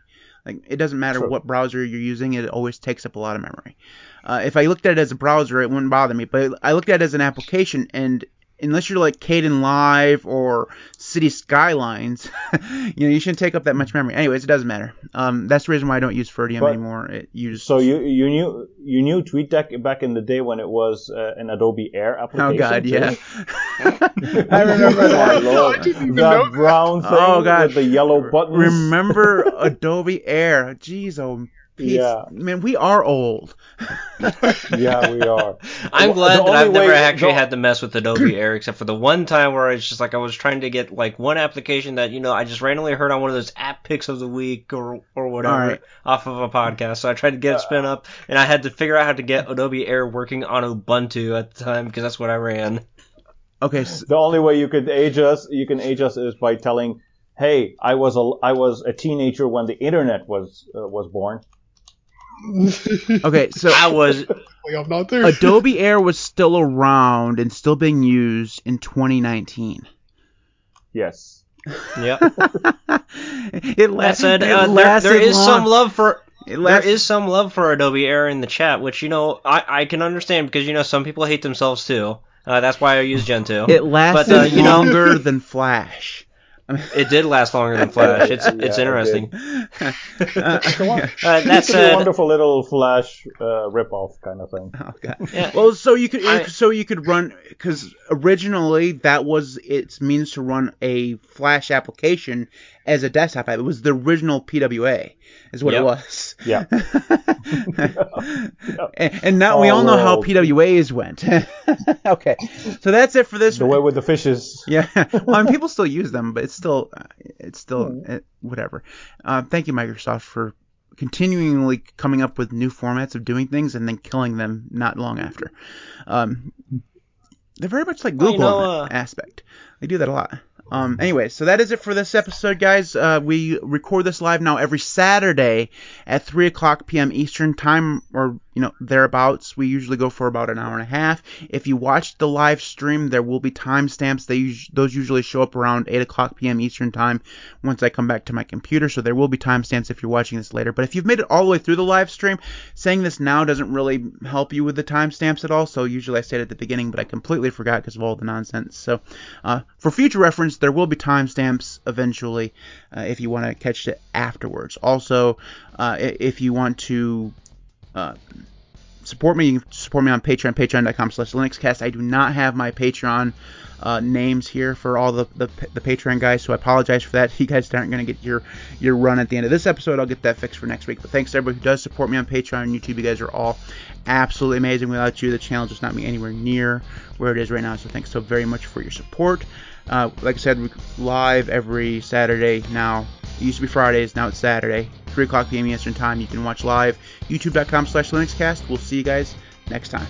Like it doesn't matter
True.
what browser you're using, it always takes up a lot of memory. Uh, if I looked at it as a browser, it wouldn't bother me. But I looked at it as an application, and unless you're like Kdenlive or City Skylines, you know, you shouldn't take up that much memory. Anyways, it doesn't matter. Um, that's the reason why I don't use Ferdium
But-
anymore. It uses
So you you knew you knew TweetDeck back in the day when it was uh, an Adobe Air application.
Oh God,
too?
yeah. I remember
Oh,
that.
Lord.
I didn't even know
that brown thing
Oh, God.
with the yellow buttons.
Remember Adobe Air? Jeez, oh, Pete,
Yeah.
man, we are old.
yeah, we are.
I'm
The
glad that I've never
way-
actually
the-
had to mess with Adobe Air except for the one time where it's just like I was trying to get like one application that you know I just randomly heard on one of those app picks of the week or or whatever
Alright.
off of a podcast. So I tried to get it spin up and I had to figure out how to get Adobe Air working on Ubuntu at the time because that's what I ran.
Okay, so,
The only way you could age us, you can age us, is by telling, "Hey, I was a I was a teenager when the internet was uh, was born."
Okay, so
I was
I'm not there.
Adobe Air was still around and still being used in 2019.
Yes.
yeah.
it
That
lasted.
said,
it
uh, there, there is
long.
some love for
It
there
lasted,
some love for Adobe Air in the chat, which you know I, I can understand because you know some people hate themselves too. Uh, that's why I use Gentoo.
It lasted
uh, you know-
longer than Flash.
It did last longer than Flash. It's
Yeah,
it's
it
interesting.
Uh,
Uh,
It's a
said,
wonderful little Flash uh, rip-off kind of thing.
Oh, God.
Yeah.
Well, so you could
I-
so you could run because originally that was its means to run a Flash application as a desktop app. It was the original PWA, is what it was.
Yeah.
and, and now we all know how
Oh,
PWAs went. okay, so that's it for this.
The way with the fishes.
Yeah, well, I mean, people still use them, but it's still, uh, it's still
Hmm.
uh, whatever. Uh, thank you, Microsoft, for continually coming up with new formats of doing things and then killing them not long after. Um, they're very much like
Well,
Google
you know,
in
uh,
aspect. They do that a lot. Um, anyway, so that is it for this episode, guys. Uh, we record this live now every Saturday at 3 o'clock p.m. Eastern Time, or, you know, thereabouts. We usually go for about an hour and a half. If you watch the live stream, there will be timestamps. They us- Those usually show up around 8 o'clock p.m. Eastern Time once I come back to my computer, so there will be timestamps if you're watching this later. But if you've made it all the way through the live stream, saying this now doesn't really help you with the timestamps at all, so usually I say it at the beginning, but I completely forgot because of all the nonsense. So, uh, for future reference, there will be timestamps eventually uh, if you want to catch it afterwards. Also, uh, if you want to uh, support me, you can support me on Patreon, patreon.com slash linuxcast. I do not have my Patreon uh, names here for all the, the the Patreon guys, so I apologize for that. You guys aren't going to get your your run at the end of this episode. I'll get that fixed for next week. But thanks to everybody who does support me on Patreon and YouTube. You guys are all absolutely amazing. Without you, the channel just not be anywhere near where it is right now. So thanks so very much for your support. Uh, like I said, live every Saturday now. It used to be Fridays, now it's Saturday, 3 o'clock p.m. Eastern Time. You can watch live, youtube.com slash linuxcast. We'll see you guys next time.